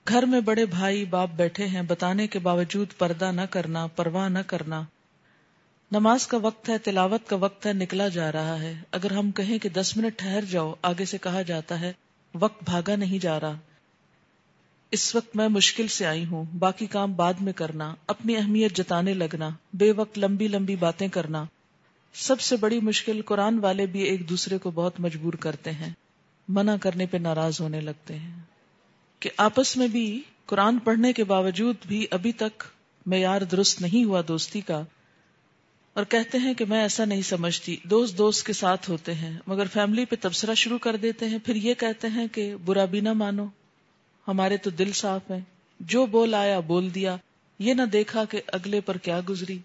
گھر میں بڑے بھائی باپ بیٹھے ہیں، بتانے کے باوجود پردہ نہ کرنا، پرواہ نہ کرنا نماز کا وقت ہے، تلاوت کا وقت ہے، نکلا جا رہا ہے۔ اگر ہم کہیں کہ دس منٹ ٹھہر جاؤ، آگے سے کہا جاتا ہے، وقت بھاگا نہیں جا رہا۔ اس وقت میں مشکل سے آئی ہوں، باقی کام بعد میں کرنا، اپنی اہمیت جتانے لگنا، بے وقت لمبی لمبی باتیں کرنا۔ سب سے بڑی مشکل قرآن والے بھی ایک دوسرے کو بہت مجبور کرتے ہیں، منع کرنے پہ ناراض ہونے لگتے ہیں۔ کہ آپس میں بھی قرآن پڑھنے کے باوجود بھی ابھی تک معیار درست نہیں ہوا دوستی کا اور کہتے ہیں کہ میں ایسا نہیں سمجھتی۔ دوست دوست کے ساتھ ہوتے ہیں، مگر فیملی پہ تبصرہ شروع کر دیتے ہیں۔ پھر یہ کہتے ہیں کہ برا بھی نہ مانو۔ ہمارے تو دل صاف ہے جو بول آیا بول دیا۔ یہ نہ دیکھا کہ اگلے پر کیا گزری۔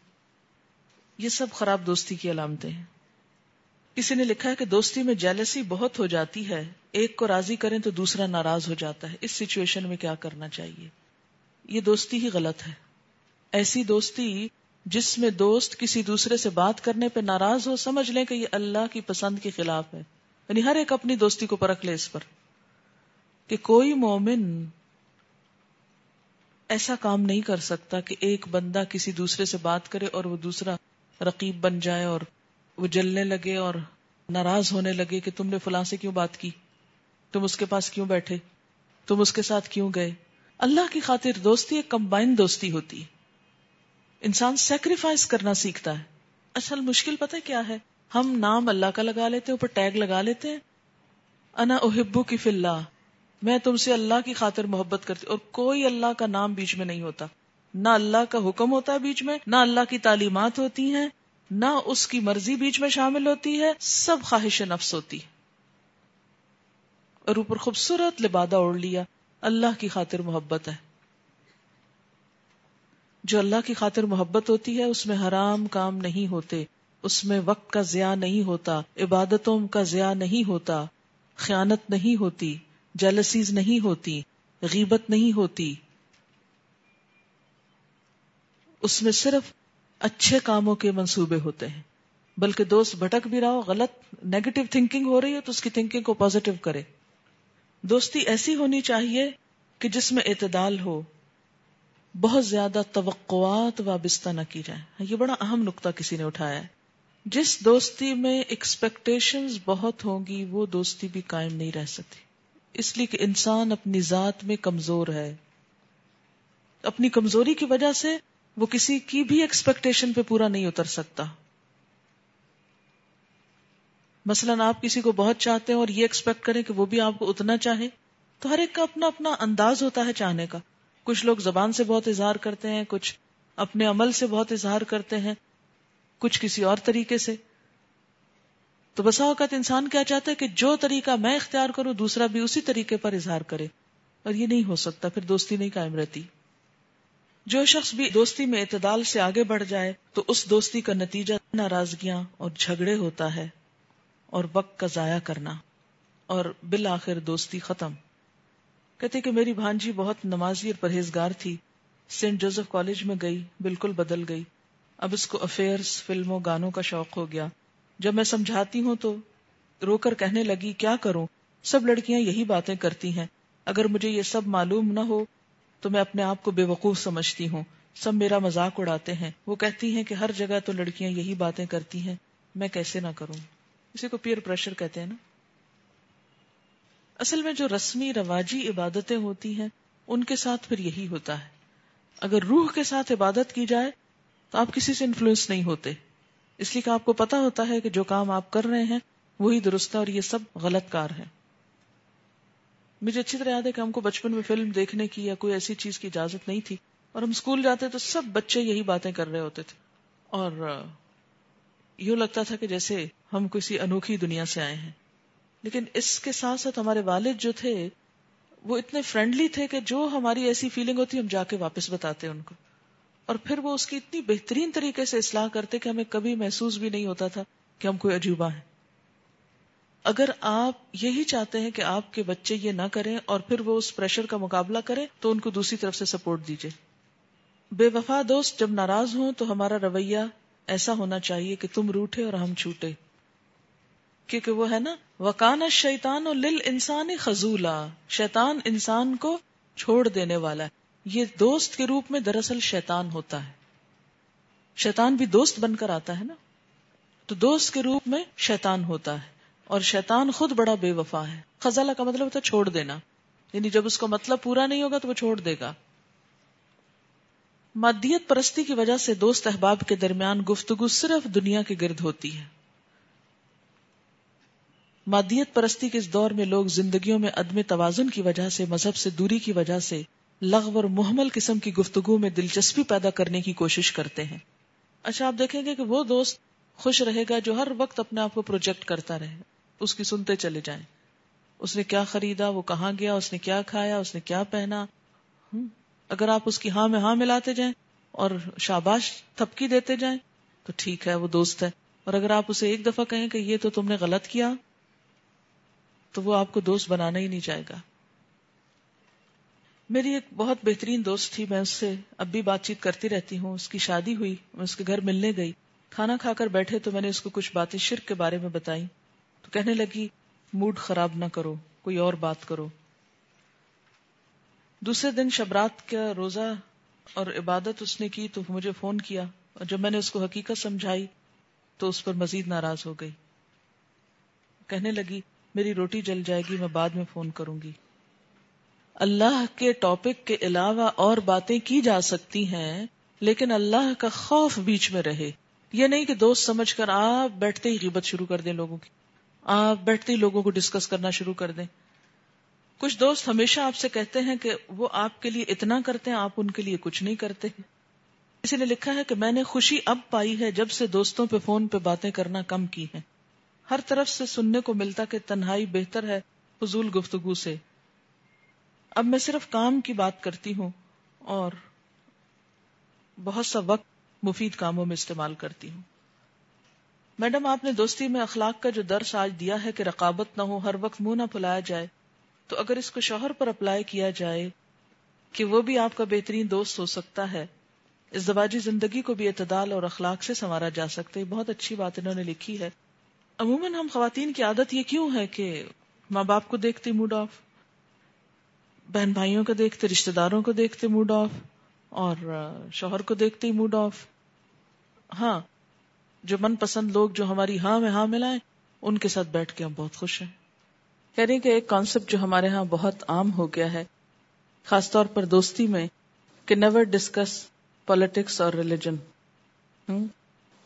یہ سب خراب دوستی کی علامتیں ہیں۔ کسی نے لکھا ہے کہ دوستی میں جیلسی بہت ہو جاتی ہے۔ ایک کو راضی کریں تو دوسرا ناراض ہو جاتا ہے۔ اس سچویشن میں کیا کرنا چاہیے؟ یہ دوستی ہی غلط ہے۔ ایسی دوستی جس میں دوست کسی دوسرے سے بات کرنے پہ ناراض ہو، سمجھ لیں کہ یہ اللہ کی پسند کے خلاف ہے۔ یعنی ہر ایک اپنی دوستی کو پرکھ لے اس پر۔ کہ کوئی مومن ایسا کام نہیں کر سکتا کہ ایک بندہ کسی دوسرے سے بات کرے اور وہ دوسرا رقیب بن جائے اور وہ جلنے لگے اور ناراض ہونے لگے کہ تم نے فلاں سے کیوں بات کی؟ تم اس کے پاس کیوں بیٹھے؟ تم اس کے ساتھ کیوں گئے؟ اللہ کی خاطر دوستی ایک کمبائن دوستی ہوتی ہے۔ انسان سیکریفائس کرنا سیکھتا ہے۔ اصل مشکل پتہ کیا ہے؟ ہم نام اللہ کا لگا لیتے اوپر ٹیگ لگا لیتے ہیں۔ انا احبو کی فلّہ میں تم سے اللہ کی خاطر محبت کرتی اور کوئی اللہ کا نام بیچ میں نہیں ہوتا۔ نہ اللہ کا حکم ہوتا ہے بیچ میں، نہ اللہ کی تعلیمات ہوتی ہیں، نہ اس کی مرضی بیچ میں شامل ہوتی ہے۔ سب خواہش نفس ہوتی۔ اور اوپر خوبصورت لبادہ اوڑھ لیا۔ اللہ کی خاطر محبت ہے۔ جو اللہ کی خاطر محبت ہوتی ہے، اس میں حرام کام نہیں ہوتے۔ اس میں وقت کا ضیاع نہیں ہوتا، عبادتوں کا ضیاع نہیں ہوتا۔ خیانت نہیں ہوتی جیلسیز نہیں ہوتی، غیبت نہیں ہوتی۔ اس میں صرف اچھے کاموں کے منصوبے ہوتے ہیں۔ بلکہ دوست بھٹک بھی رہا ہو، غلط نیگیٹو تھنکنگ ہو رہی ہو تو اس کی تھنکنگ کو پازیٹو کرے۔ دوستی ایسی ہونی چاہیے کہ جس میں اعتدال ہو۔ بہت زیادہ توقعات وابستہ نہ کی جائے یہ بڑا اہم نقطہ کسی نے اٹھایا ہے۔ جس دوستی میں ایکسپیکٹیشن بہت ہوں گی، وہ دوستی بھی قائم نہیں رہ سکتی۔ اس لیے کہ انسان اپنی ذات میں کمزور ہے۔ اپنی کمزوری کی وجہ سے وہ کسی کی بھی ایکسپیکٹیشن پہ پورا نہیں اتر سکتا۔ مثلاً آپ کسی کو بہت چاہتے ہیں اور یہ ایکسپیکٹ کریں کہ وہ بھی آپ کو اتنا چاہے، تو ہر ایک کا اپنا اپنا انداز ہوتا ہے چاہنے کا۔ کچھ لوگ زبان سے بہت اظہار کرتے ہیں، کچھ اپنے عمل سے بہت اظہار کرتے ہیں، کچھ کسی اور طریقے سے۔ تو بسا اوقات انسان کیا چاہتا ہے کہ جو طریقہ میں اختیار کروں، دوسرا بھی اسی طریقے پر اظہار کرے۔ اور یہ نہیں ہو سکتا، پھر دوستی نہیں قائم رہتی۔ جو شخص بھی دوستی میں اعتدال سے آگے بڑھ جائے، تو اس دوستی کا نتیجہ ناراضگیاں اور جھگڑے ہوتا ہے اور وقت کا ضائع کرنا۔ اور بالآخر دوستی ختم۔ کہتے کہ میری بھانجی بہت نمازی اور پرہیزگار تھی۔ سینٹ جوزف کالج میں گئی، بالکل بدل گئی۔ اب اس کو افیئرس فلموں، گانوں کا شوق ہو گیا۔ جب میں سمجھاتی ہوں تو رو کر کہنے لگی، کیا کروں؟ سب لڑکیاں یہی باتیں کرتی ہیں۔ اگر مجھے یہ سب معلوم نہ ہو تو میں اپنے آپ کو بے وقوف سمجھتی ہوں۔ سب میرا مذاق اڑاتے ہیں۔ وہ کہتی ہیں کہ ہر جگہ تو لڑکیاں یہی باتیں کرتی ہیں۔ میں کیسے نہ کروں؟ اسی کو پیئر پریشر کہتے ہیں نا؟ اصل میں جو رسمی رواجی عبادتیں ہوتی ہیں، ان کے ساتھ پھر یہی ہوتا ہے۔ اگر روح کے ساتھ عبادت کی جائے، تو آپ کسی سے انفلوئنس نہیں ہوتے۔ اس لیے کہ آپ کو پتا ہوتا ہے کہ جو کام آپ کر رہے ہیں، وہی درست ہے اور یہ سب غلط کار ہے مجھے اچھی طرح یاد ہے کہ ہم کو بچپن میں فلم دیکھنے کی یا کوئی ایسی چیز کی اجازت نہیں تھی۔ اور ہم اسکول جاتے تو سب بچے یہی باتیں کر رہے ہوتے تھے۔ اور یوں لگتا تھا کہ جیسے ہم کسی انوکھی دنیا سے آئے ہیں۔ لیکن اس کے ساتھ ساتھ ہمارے والد جو تھے، وہ اتنے فرینڈلی تھے کہ جو ہماری ایسی فیلنگ ہوتی، ہم جا کے واپس بتاتے ان کو۔ اور پھر وہ اس کی اتنی بہترین طریقے سے اصلاح کرتے کہ ہمیں کبھی محسوس بھی نہیں ہوتا تھا کہ ہم کوئی عجوبہ ہیں۔ اگر آپ یہی چاہتے ہیں کہ آپ کے بچے یہ نہ کریں اور پھر وہ اس پریشر کا مقابلہ کریں، تو ان کو دوسری طرف سے سپورٹ دیجیے بے وفا دوست، جب ناراض ہوں تو ہمارا رویہ ایسا ہونا چاہیے کہ تم روٹے اور ہم چھوٹے۔ کیونکہ وہ ہے نا وکان شیتان لل انسان خزولا، شیطان انسان کو چھوڑ دینے والا ہے۔ یہ دوست کے روپ میں دراصل شیطان ہوتا ہے۔ شیطان بھی دوست بن کر آتا ہے نا۔ تو دوست کے روپ میں شیطان ہوتا ہے۔ اور شیطان خود بڑا بے وفا ہے۔ خزالہ کا مطلب ہوتا ہے چھوڑ دینا۔ یعنی جب اس کا مطلب پورا نہیں ہوگا تو وہ چھوڑ دے گا۔ مادیت پرستی کی وجہ سے دوست احباب کے درمیان گفتگو صرف دنیا کے گرد ہوتی ہے۔ مادیت پرستی کے اس دور میں لوگ زندگیوں میں عدم توازن کی وجہ سے، مذہب سے دوری کی وجہ سے لغ اور محمل قسم کی گفتگو میں دلچسپی پیدا کرنے کی کوشش کرتے ہیں۔ اچھا آپ دیکھیں گے کہ وہ دوست خوش رہے گا جو ہر وقت اپنے آپ کو پروجیکٹ کرتا رہے، اس کی سنتے چلے جائیں۔ اس نے کیا خریدا، وہ کہاں گیا، اس نے کیا کھایا، اس نے کیا پہنا۔ اگر آپ اس کی ہاں میں ہاں ملاتے جائیں اور شاباش تھپکی دیتے جائیں، تو ٹھیک ہے، وہ دوست ہے۔ اور اگر آپ اسے ایک دفعہ کہیں کہ یہ تو تم نے غلط کیا تو وہ آپ کو دوست بنانا ہی نہیں چاہے گا۔ میری ایک بہت بہترین دوست تھی، میں اس سے اب بھی بات چیت کرتی رہتی ہوں۔ اس کی شادی ہوئی، میں اس کے گھر ملنے گئی۔ کھانا کھا کر بیٹھے تو میں نے اس کو کچھ باتیں شرک کے بارے میں بتائی تو کہنے لگی، موڈ خراب نہ کرو، کوئی اور بات کرو۔ دوسرے دن شبرات کا روزہ اور عبادت اس نے کی، تو مجھے فون کیا۔ اور جب میں نے اس کو حقیقت سمجھائی، تو اس پر مزید ناراض ہو گئی۔ کہنے لگی میری روٹی جل جائے گی، میں بعد میں فون کروں گی۔ اللہ کے ٹاپک کے علاوہ اور باتیں کی جا سکتی ہیں، لیکن اللہ کا خوف بیچ میں رہے۔ یہ نہیں کہ دوست سمجھ کر آپ بیٹھتے ہی غیبت شروع کر دیں لوگوں کی۔ آپ بیٹھتے ہی لوگوں کو ڈسکس کرنا شروع کر دیں۔ کچھ دوست ہمیشہ آپ سے کہتے ہیں کہ وہ آپ کے لیے اتنا کرتے ہیں، آپ ان کے لیے کچھ نہیں کرتے۔ اسی نے لکھا ہے کہ میں نے خوشی اب پائی ہے جب سے دوستوں پہ فون پہ باتیں کرنا کم کی ہیں۔ ہر طرف سے سننے کو ملتا کہ تنہائی بہتر ہے فضول گفتگو سے۔ اب میں صرف کام کی بات کرتی ہوں اور بہت سا وقت مفید کاموں میں استعمال کرتی ہوں۔ میڈم، آپ نے دوستی میں اخلاق کا جو درس آج دیا ہے کہ رقابت نہ ہو، ہر وقت منہ نہ پھلایا جائے، تو اگر اس کو شوہر پر اپلائی کیا جائے کہ وہ بھی آپ کا بہترین دوست ہو سکتا ہے، اس زواجی زندگی کو بھی اعتدال اور اخلاق سے سنوارا جا سکتے بہت اچھی بات انہوں نے لکھی ہے۔ عموماً ہم خواتین کی عادت یہ کیوں ہے کہ ماں باپ کو دیکھتی موڈ آف، بہن بھائیوں کو دیکھتے رشتے داروں کو دیکھتے موڈ آف، اور شوہر کو دیکھتے ہی موڈ آف۔ ہاں جو من پسند لوگ جو ہماری ہاں میں ہاں ملائیں ان کے ساتھ بیٹھ کے ہم بہت خوش ہیں۔ کہہ رہی کہ ایک کانسیپٹ جو ہمارے ہاں بہت عام ہو گیا ہے، خاص طور پر دوستی میں، کہ نیور ڈسکس پالیٹکس اور ریلیجن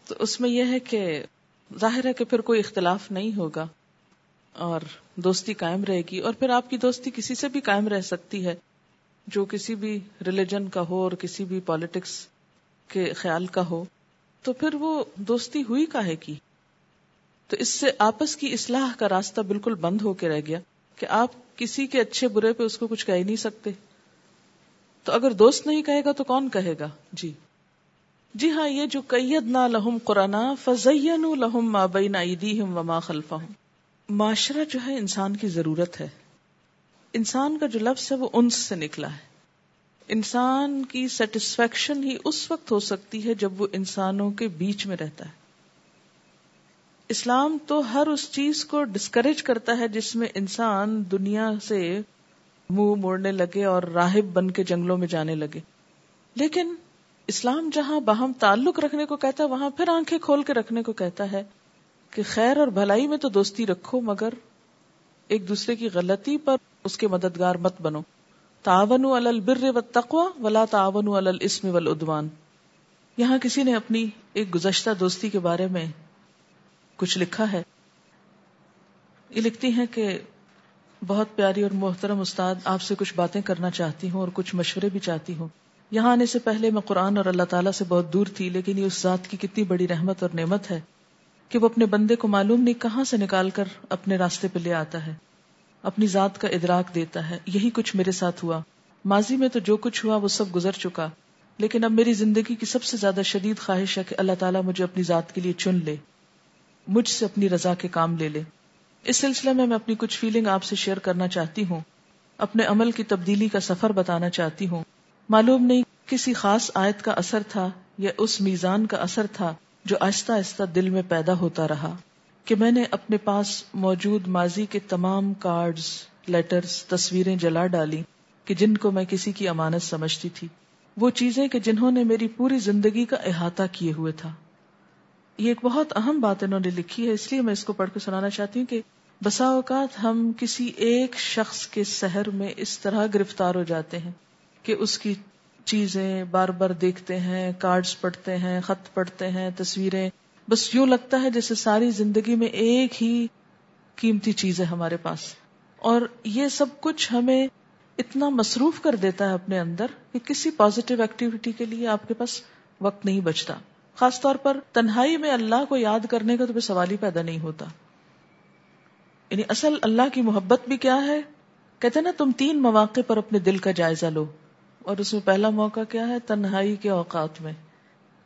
تو اس میں یہ ہے کہ ظاہر ہے کہ پھر کوئی اختلاف نہیں ہوگا اور دوستی قائم رہے گی اور پھر آپ کی دوستی کسی سے بھی قائم رہ سکتی ہے جو کسی بھی ریلیجن کا ہو اور کسی بھی پالیٹکس کے خیال کا ہو، تو پھر وہ دوستی ہوئی کاہے کی؟ تو اس سے آپس کی اصلاح کا راستہ بالکل بند ہو کے رہ گیا کہ آپ کسی کے اچھے برے پہ اس کو کچھ کہہ نہیں سکتے۔ تو اگر دوست نہیں کہے گا تو کون کہے گا؟ جی۔ جی ہاں یہ جو قید نہ لہم قرآن فضین لہم ما بین ایدیہم وما خلفہم۔ معاشرہ جو ہے، انسان کی ضرورت ہے۔ انسان کا جو لفظ ہے، وہ انس سے نکلا ہے۔ انسان کی سیٹسفیکشن ہی اس وقت ہو سکتی ہے جب وہ انسانوں کے بیچ میں رہتا ہے۔ اسلام تو ہر اس چیز کو ڈسکریج کرتا ہے جس میں انسان دنیا سے منہ موڑنے لگے اور راہب بن کے جنگلوں میں جانے لگے۔ لیکن اسلام جہاں باہم تعلق رکھنے کو کہتا ہے، وہاں پھر آنکھیں کھول کے رکھنے کو کہتا ہے کہ خیر اور بھلائی میں تو دوستی رکھو، مگر ایک دوسرے کی غلطی پر اس کے مددگار مت بنو۔ تعاون البر و تقوا ولا تعاون الاسم والعدوان۔ یہاں کسی نے اپنی ایک گزشتہ دوستی کے بارے میں کچھ لکھا ہے۔ یہ لکھتی ہیں کہ بہت پیاری اور محترم استاد آپ سے کچھ باتیں کرنا چاہتی ہوں اور کچھ مشورے بھی چاہتی ہوں۔ یہاں آنے سے پہلے میں قرآن اور اللہ تعالیٰ سے بہت دور تھی، لیکن یہ اس ذات کی کتنی بڑی رحمت اور نعمت ہے کہ وہ اپنے بندے کو معلوم نہیں کہاں سے نکال کر اپنے راستے پہ لے آتا ہے۔ اپنی ذات کا ادراک دیتا ہے، یہی کچھ میرے ساتھ ہوا۔ ماضی میں تو جو کچھ ہوا وہ سب گزر چکا، لیکن اب میری زندگی کی سب سے زیادہ شدید خواہش ہے کہ اللہ تعالیٰ مجھے اپنی ذات کے لیے چن لے، مجھ سے اپنی رضا کے کام لے لے۔ اس سلسلے میں میں اپنی کچھ فیلنگ آپ سے شیئر کرنا چاہتی ہوں، اپنے عمل کی تبدیلی کا سفر بتانا چاہتی ہوں۔ معلوم نہیں کسی خاص آیت کا اثر تھا یا اس میزان کا اثر تھا جو آہستہ آہستہ دل میں پیدا ہوتا رہا کہ میں نے اپنے پاس موجود ماضی کے تمام کارڈز، لیٹرز، تصویریں جلا ڈالی کہ جن کو میں کسی کی امانت سمجھتی تھی۔ وہ چیزیں کہ جنہوں نے میری پوری زندگی کا احاطہ کیے ہوئے تھا۔ یہ ایک بہت اہم بات انہوں نے لکھی ہے، اس لیے میں اس کو پڑھ کے سنانا چاہتی ہوں کہ بسا اوقات ہم کسی ایک شخص کے سحر میں اس طرح گرفتار ہو جاتے ہیں۔ کہ اس کی چیزیں بار بار دیکھتے ہیں کارڈز پڑھتے ہیں، خط پڑھتے ہیں، تصویریں۔ بس یوں لگتا ہے جیسے ساری زندگی میں ایک ہی قیمتی چیز ہے ہمارے پاس۔ اور یہ سب کچھ ہمیں اتنا مصروف کر دیتا ہے اپنے اندر کہ کسی پازیٹو ایکٹیویٹی کے لیے آپ کے پاس وقت نہیں بچتا۔ خاص طور پر تنہائی میں اللہ کو یاد کرنے کا تو پھر سوال ہی پیدا نہیں ہوتا۔ یعنی اصل اللہ کی محبت بھی کیا ہے؟ کہتے نا، تم تین مواقع پر اپنے دل کا جائزہ لو۔ اور اس میں پہلا موقع کیا ہے؟ تنہائی کے اوقات میں،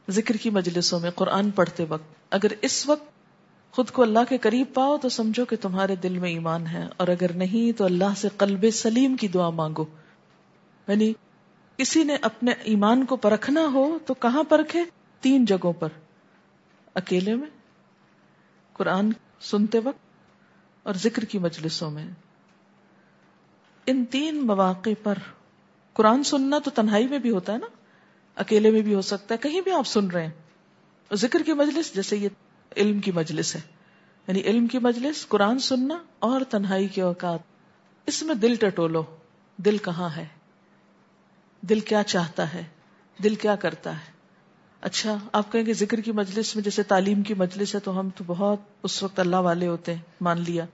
ذکر کی مجلسوں میں، قرآن پڑھتے وقت۔ اگر اس وقت خود کو اللہ کے قریب پاؤ تو سمجھو کہ تمہارے دل میں ایمان ہے۔ اور اگر نہیں تو اللہ سے قلب سلیم کی دعا مانگو۔ یعنی کسی نے اپنے ایمان کو پرکھنا ہو تو کہاں پرکھے؟ تین جگہوں پر۔ اکیلے میں، قرآن سنتے وقت اور ذکر کی مجلسوں میں۔ ان تین مواقع پر قرآن سننا تو تنہائی میں بھی ہوتا ہے نا؟ اکیلے میں بھی ہو سکتا ہے، کہیں بھی آپ سن رہے ہیں۔ ذکر کی مجلس، جیسے یہ علم کی مجلس ہے۔ یعنی علم کی مجلس، قرآن سننا اور تنہائی کے اوقات۔ اس میں دل ٹٹولو، دل کہاں ہے؟ دل کیا چاہتا ہے؟ دل کیا کرتا ہے؟ اچھا آپ کہیں گے ذکر کی مجلس میں جیسے تعلیم کی مجلس ہے تو ہم تو بہت اس وقت اللہ والے ہوتے ہیں، مان لیا۔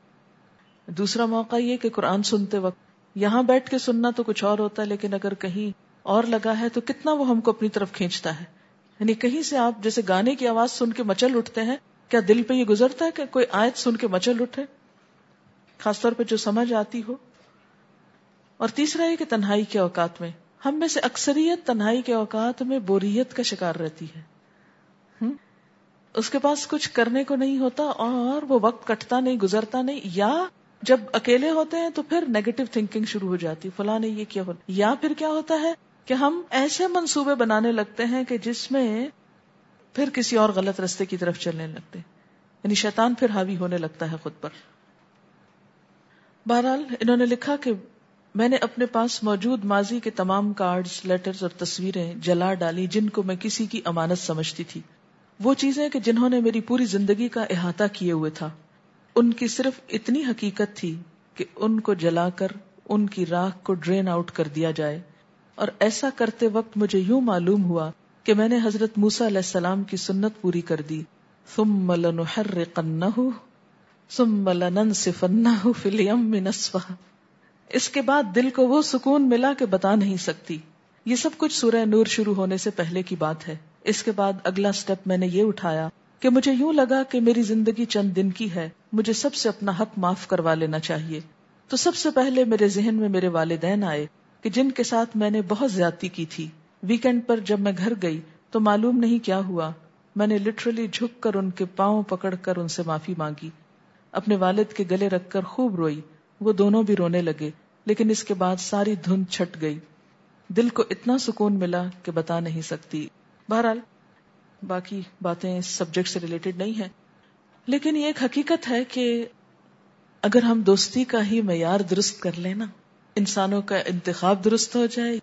دوسرا موقع یہ کہ قرآن سنتے وقت یہاں بیٹھ کے سننا تو کچھ اور ہوتا ہے، لیکن اگر کہیں اور لگا ہے تو کتنا وہ ہم کو اپنی طرف کھینچتا ہے۔ یعنی کہیں سے آپ جیسے گانے کی آواز سن کے مچل اٹھتے ہیں، کیا دل پہ یہ گزرتا ہے کہ کوئی آیت سن کے مچل اٹھے؟ خاص طور پہ جو سمجھ آتی ہو۔ اور تیسرا یہ کہ تنہائی کے اوقات میں، ہم میں سے اکثریت تنہائی کے اوقات میں بوریت کا شکار رہتی ہے۔ اس کے پاس کچھ کرنے کو نہیں ہوتا اور وہ وقت کٹتا نہیں، گزرتا نہیں، یا جب اکیلے ہوتے ہیں تو پھر نیگیٹو تھنکنگ شروع ہو جاتی فلاں نے یہ کیا ہوتا یا پھر کیا ہوتا ہے کہ ہم ایسے منصوبے بنانے لگتے ہیں کہ جس میں پھر کسی اور غلط رستے کی طرف چلنے لگتے یعنی شیطان پھر حاوی ہونے لگتا ہے خود پر۔ بہرحال انہوں نے لکھا کہ میں نے اپنے پاس موجود ماضی کے تمام کارڈز لیٹرز اور تصویریں جلا ڈالی جن کو میں کسی کی امانت سمجھتی تھی۔ وہ چیزیں کہ جنہوں نے میری پوری زندگی کا احاطہ کیے ہوئے تھا۔ ان کی صرف اتنی حقیقت تھی کہ ان کو جلا کر ان کی راک کو ڈرین آؤٹ کر دیا جائے۔ اور ایسا کرتے وقت مجھے یوں معلوم ہوا کہ میں نے حضرت موسا علیہ السلام کی سنت پوری کر دی۔ ثم لنحرقنه، ثم اس کے بعد دل کو وہ سکون ملا کہ بتا نہیں سکتی۔ یہ سب کچھ سورہ نور شروع ہونے سے پہلے کی بات ہے۔ اس کے بعد اگلا سٹیپ میں نے یہ اٹھایا کہ مجھے یوں لگا کہ میری زندگی چند دن کی ہے، مجھے سب سے اپنا حق معاف کروا لینا چاہیے۔ تو سب سے پہلے میرے ذہن میں میرے والدین آئے کہ جن کے ساتھ میں نے بہت زیادتی کی تھی۔ ویکینڈ پر جب میں گھر گئی تو معلوم نہیں کیا ہوا۔ میں نے لٹرلی جھک کر ان کے پاؤں پکڑ کر ان سے معافی مانگی۔ اپنے والد کے گلے رکھ کر خوب روئی۔ وہ دونوں بھی رونے لگے، لیکن اس کے بعد ساری دھند چھٹ گئی۔ دل کو اتنا سکون ملا کہ بتا نہیں سکتی۔ بہرحال باقی باتیں اس سبجیکٹ سے ریلیٹڈ نہیں ہیں۔ لیکن یہ ایک حقیقت ہے کہ اگر ہم دوستی کا ہی معیار درست کر لیں نا، انسانوں کا انتخاب درست ہو جائے،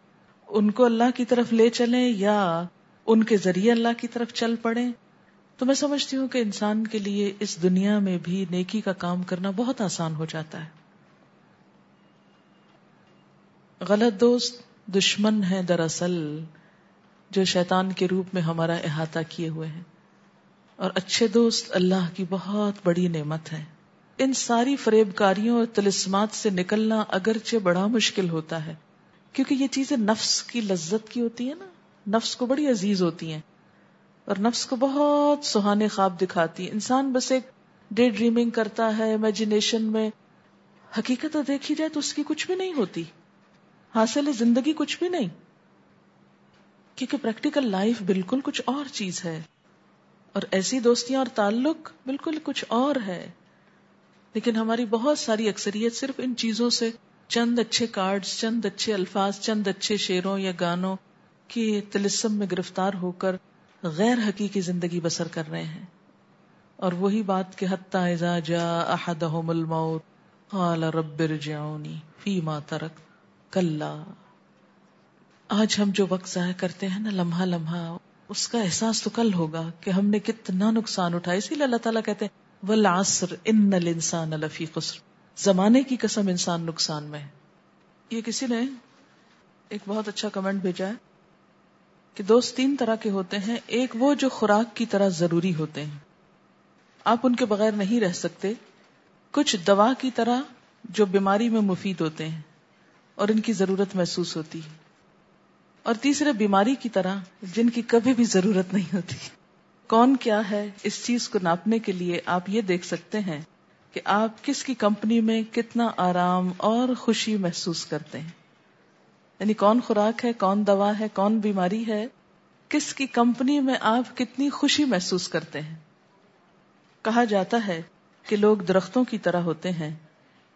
ان کو اللہ کی طرف لے چلیں یا ان کے ذریعے اللہ کی طرف چل پڑے تو میں سمجھتی ہوں کہ انسان کے لیے اس دنیا میں بھی نیکی کا کام کرنا بہت آسان ہو جاتا ہے۔ غلط دوست دشمن ہے دراصل۔ جو شیطان کے روپ میں ہمارا احاطہ کیے ہوئے ہیں۔ اور اچھے دوست اللہ کی بہت بڑی نعمت ہے۔ ان ساری فریب کاریوں اور تلسمات سے نکلنا اگرچہ بڑا مشکل ہوتا ہے، کیونکہ یہ چیزیں نفس کی لذت کی ہوتی ہیں نا۔ نفس کو بڑی عزیز ہوتی ہیں۔ اور نفس کو بہت سہانے خواب دکھاتی ہیں۔ انسان بس ایک ڈے ڈریمنگ کرتا ہے امیجنیشن میں۔ حقیقت دیکھی جائے تو اس کی کچھ بھی نہیں ہوتی۔ حاصل زندگی کچھ بھی نہیں۔ کیونکہ پریکٹیکل لائف بالکل کچھ اور چیز ہے۔ اور ایسی دوستیاں اور تعلق بالکل کچھ اور ہے۔ لیکن ہماری بہت ساری اکثریت صرف ان چیزوں سے چند اچھے کارڈز چند اچھے الفاظ، چند اچھے شیروں یا گانوں کی تلسم میں گرفتار ہو کر غیر حقیقی زندگی بسر کر رہے ہیں۔ اور وہی بات کہ حتی اذا جا احدهم الموت قال رب ارجعونی فیما ترک، کلا۔ آج ہم جو وقت ضائع کرتے ہیں نا لمحہ لمحہ، اس کا احساس تو کل ہوگا کہ ہم نے کتنا نقصان اٹھایا۔ اسی لیے اللہ تعالیٰ کہتے ہیں، والعصر ان الانسان لفی خسر۔ زمانے کی قسم انسان نقصان میں ہے۔ یہ کسی نے ایک بہت اچھا کمنٹ بھیجا ہے کہ دوست تین طرح کے ہوتے ہیں، ایک وہ جو خوراک کی طرح ضروری ہوتے ہیں۔ آپ ان کے بغیر نہیں رہ سکتے۔ کچھ دوا کی طرح جو بیماری میں مفید ہوتے ہیں اور ان کی ضرورت محسوس ہوتی ہے۔ اور تیسرے بیماری کی طرح جن کی کبھی بھی ضرورت نہیں ہوتی۔ کون کیا ہے اس چیز کو ناپنے کے لیے آپ یہ دیکھ سکتے ہیں کہ آپ کس کی کمپنی میں کتنا آرام اور خوشی محسوس کرتے ہیں۔ یعنی کون خوراک ہے، کون دوا ہے، کون بیماری ہے، کس کی کمپنی میں آپ کتنی خوشی محسوس کرتے ہیں۔ کہا جاتا ہے کہ لوگ درختوں کی طرح ہوتے ہیں،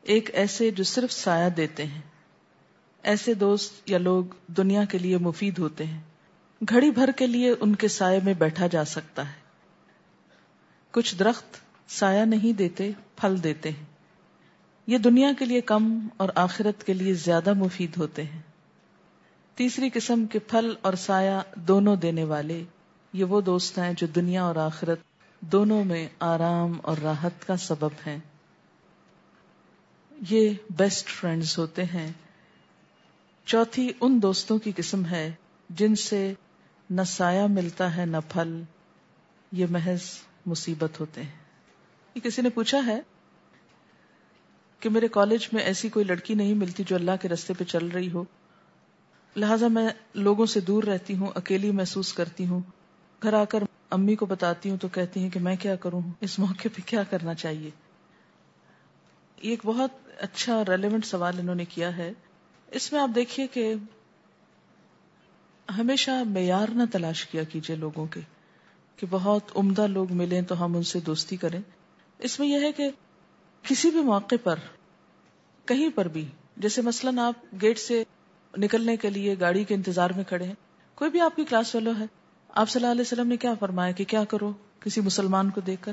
ایک ایسے جو صرف سایہ دیتے ہیں۔ ایسے دوست یا لوگ دنیا کے لیے مفید ہوتے ہیں۔ گھڑی بھر کے لیے ان کے سائے میں بیٹھا جا سکتا ہے۔ کچھ درخت سایہ نہیں دیتے، پھل دیتے ہیں۔ یہ دنیا کے لیے کم اور آخرت کے لیے زیادہ مفید ہوتے ہیں۔ تیسری قسم کے پھل اور سایہ دونوں دینے والے، یہ وہ دوست ہیں جو دنیا اور آخرت دونوں میں آرام اور راحت کا سبب ہیں۔ یہ بیسٹ فرینڈز ہوتے ہیں۔ چوتھی ان دوستوں کی قسم ہے جن سے نہ سایہ ملتا ہے نہ پھل، یہ محض مصیبت ہوتے ہیں۔ یہ کسی نے پوچھا ہے کہ میرے کالج میں ایسی کوئی لڑکی نہیں ملتی جو اللہ کے رستے پہ چل رہی ہو؟ لہذا میں لوگوں سے دور رہتی ہوں، اکیلی محسوس کرتی ہوں۔ گھر آ کر امی کو بتاتی ہوں تو کہتی ہیں کہ میں کیا کروں؟ اس موقع پہ کیا کرنا چاہیے؟ یہ ایک بہت اچھا ریلیونٹ سوال انہوں نے کیا ہے۔ اس میں آپ دیکھیے کہ ہمیشہ معیار نہ تلاش کیا کیجیے لوگوں کے کہ بہت عمدہ لوگ ملیں تو ہم ان سے دوستی کریں۔ اس میں یہ ہے کہ کسی بھی موقع پر، کہیں پر بھی، جیسے مثلا آپ گیٹ سے نکلنے کے لیے گاڑی کے انتظار میں کھڑے ہیں، کوئی بھی آپ کی کلاس فیلو ہے، آپ صلی اللہ علیہ وسلم نے کیا فرمایا کہ کیا کرو کسی مسلمان کو دیکھ کر؟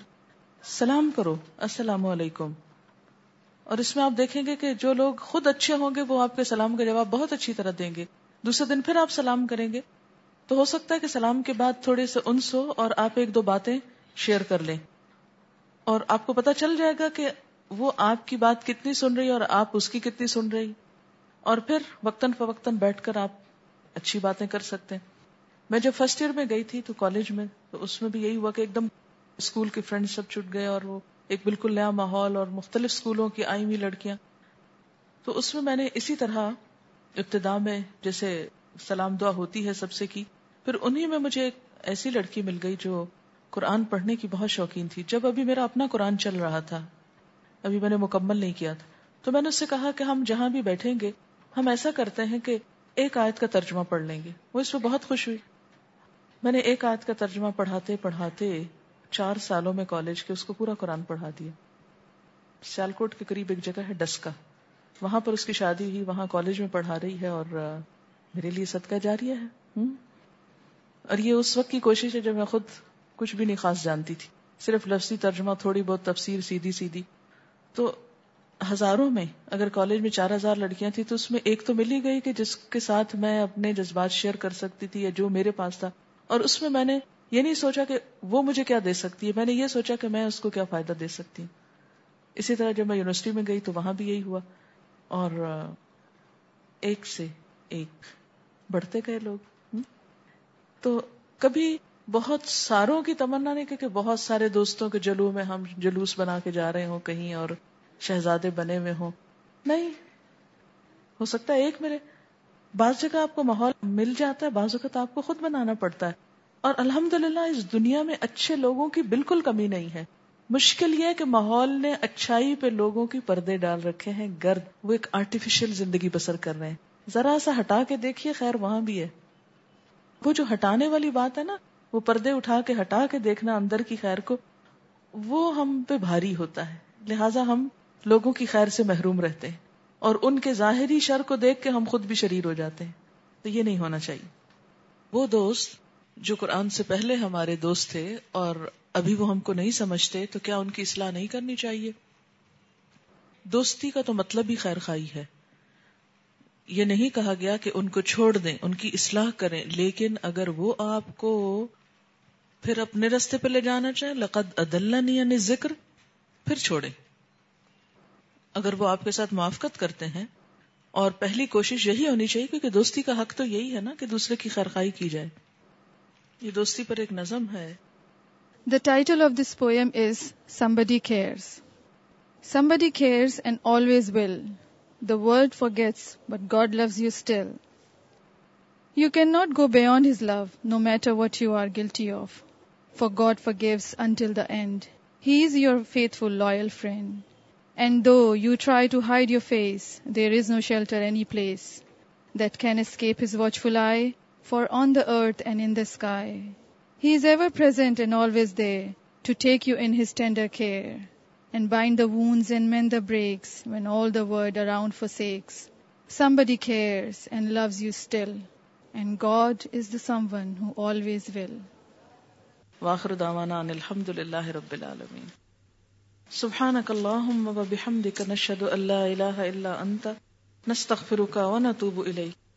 سلام کرو، السلام علیکم۔ اور اس میں آپ دیکھیں گے کہ جو لوگ خود اچھے ہوں گے وہ آپ کے سلام کا جواب بہت اچھی طرح دیں گے۔ دوسرے دن پھر آپ سلام کریں گے۔ تو ہو سکتا ہے کہ سلام کے بعد تھوڑے سے انس ہو اور آپ ایک دو باتیں شیئر کر لیں۔ اور آپ کو پتا چل جائے گا کہ وہ آپ کی بات کتنی سن رہی اور آپ اس کی کتنی سن رہی۔ اور پھر وقتاً فوقتاً بیٹھ کر آپ اچھی باتیں کر سکتے ہیں۔ میں جب فرسٹ ایئر میں گئی تھی تو کالج میں تو اس میں بھی یہی ہوا کہ ایک دم اسکول کے فرینڈ سب چھٹ گئے اور وہ ایک بالکل نیا ماحول اور مختلف اسکولوں کی آئی ہوئی لڑکیاں۔ تو اس میں میں نے اسی طرح ابتدا میں جیسے سلام دعا ہوتی ہے سب سے کی، پھر انہی میں مجھے ایک ایسی لڑکی مل گئی جو قرآن پڑھنے کی بہت شوقین تھی۔ جب ابھی میرا اپنا قرآن چل رہا تھا، ابھی میں نے مکمل نہیں کیا تھا، تو میں نے اس سے کہا کہ ہم جہاں بھی بیٹھیں گے، ہم ایسا کرتے ہیں کہ ایک آیت کا ترجمہ پڑھ لیں گے۔ وہ اس پہ بہت خوش ہوئی۔ میں نے ایک آیت کا ترجمہ پڑھاتے پڑھاتے چار سالوں میں کالج کے اس کو پورا قرآن پڑھا دیا۔ سیالکوٹ کے قریب ایک جگہ ہے ڈسکا۔ وہاں پر اس کی شادی ہوئی، وہاں کالج میں پڑھا رہی ہے اور میرے لیے صدقہ جاری ہے۔ اور یہ اس وقت کی کوشش ہے جب میں خود کچھ بھی نہیں خاص جانتی تھی۔ صرف لفظی ترجمہ، تھوڑی بہت تفسیر سیدھی سیدھی۔ تو ہزاروں میں، اگر کالج میں چار ہزار لڑکیاں تھیں تو اس میں ایک تو مل ہی گئی کہ جس کے ساتھ میں اپنے جذبات شیئر کر سکتی تھی یا جو میرے پاس تھا۔ اور اس میں میں نے یہ نہیں سوچا کہ وہ مجھے کیا دے سکتی ہے؟ میں نے یہ سوچا کہ میں اس کو کیا فائدہ دے سکتی ہوں۔ اسی طرح جب میں یونیورسٹی میں گئی تو وہاں بھی یہی ہوا۔ اور ایک سے ایک بڑھتے گئے لوگ۔ تو کبھی بہت ساروں کی تمنا نہیں کہ بہت سارے دوستوں کے جلو میں ہم جلوس بنا کے جا رہے ہوں کہیں اور شہزادے بنے ہوئے ہوں۔ نہیں، ہو سکتا ہے ایک میرے بعض جگہ آپ کو ماحول مل جاتا ہے، بعض اوقات آپ کو خود بنانا پڑتا ہے۔ اور الحمد اس دنیا میں اچھے لوگوں کی بالکل کمی نہیں ہے۔ مشکل یہ کہ ماحول نے اچھائی پہ لوگوں کی پردے ڈال رکھے ہیں۔ گرد، وہ ایک آرٹیفیشل زندگی بسر کر رہے ہیں۔ ذرا سا ہٹا کے دیکھیے، خیر وہاں بھی ہے۔ وہ جو ہٹانے والی بات ہے نا، وہ پردے اٹھا کے ہٹا کے دیکھنا اندر کی خیر کو، وہ ہم پہ بھاری ہوتا ہے۔ لہٰذا ہم لوگوں کی خیر سے محروم رہتے ہیں۔ اور ان کے ظاہری شر کو دیکھ کے ہم خود بھی شریر ہو جاتے ہیں۔ تو یہ نہیں ہونا چاہیے۔ وہ دوست جو قرآن سے پہلے ہمارے دوست تھے اور ابھی وہ ہم کو نہیں سمجھتے، تو کیا ان کی اصلاح نہیں کرنی چاہیے؟ دوستی کا تو مطلب ہی خیر خائی ہے۔ یہ نہیں کہا گیا کہ ان کو چھوڑ دیں، ان کی اصلاح کریں، لیکن اگر وہ آپ کو پھر اپنے رستے پہ لے جانا چاہیں، لقد ادلنی یعنی ذکر پھر چھوڑیں۔ اگر وہ آپ کے ساتھ موافقت کرتے ہیں، اور پہلی کوشش یہی ہونی چاہیے کیونکہ دوستی کا حق تو یہی ہے نا کہ دوسرے کی خیرخائی کی جائے۔ یہ دوستی پر ایک نظم ہے۔ The title of this poem is somebody cares somebody cares and always will the world forgets but God loves you still you can not go beyond his love no matter what you are guilty of for God forgives until the end he is your faithful loyal friend And though you try to hide your face, there is no shelter any place that can escape his watchful eye, for on the earth and in the sky, he is ever present and always there to take you in his tender care, and bind the wounds and mend the breaks when all the world around forsakes. Somebody cares and loves you still, and God is the someone who always will. وآخر دعوانا ان الحمد للہ رب العالمین سبحانك اللهم وبحمدك نشهد ان لا اله الا انت نستغفرك ونتوب اليك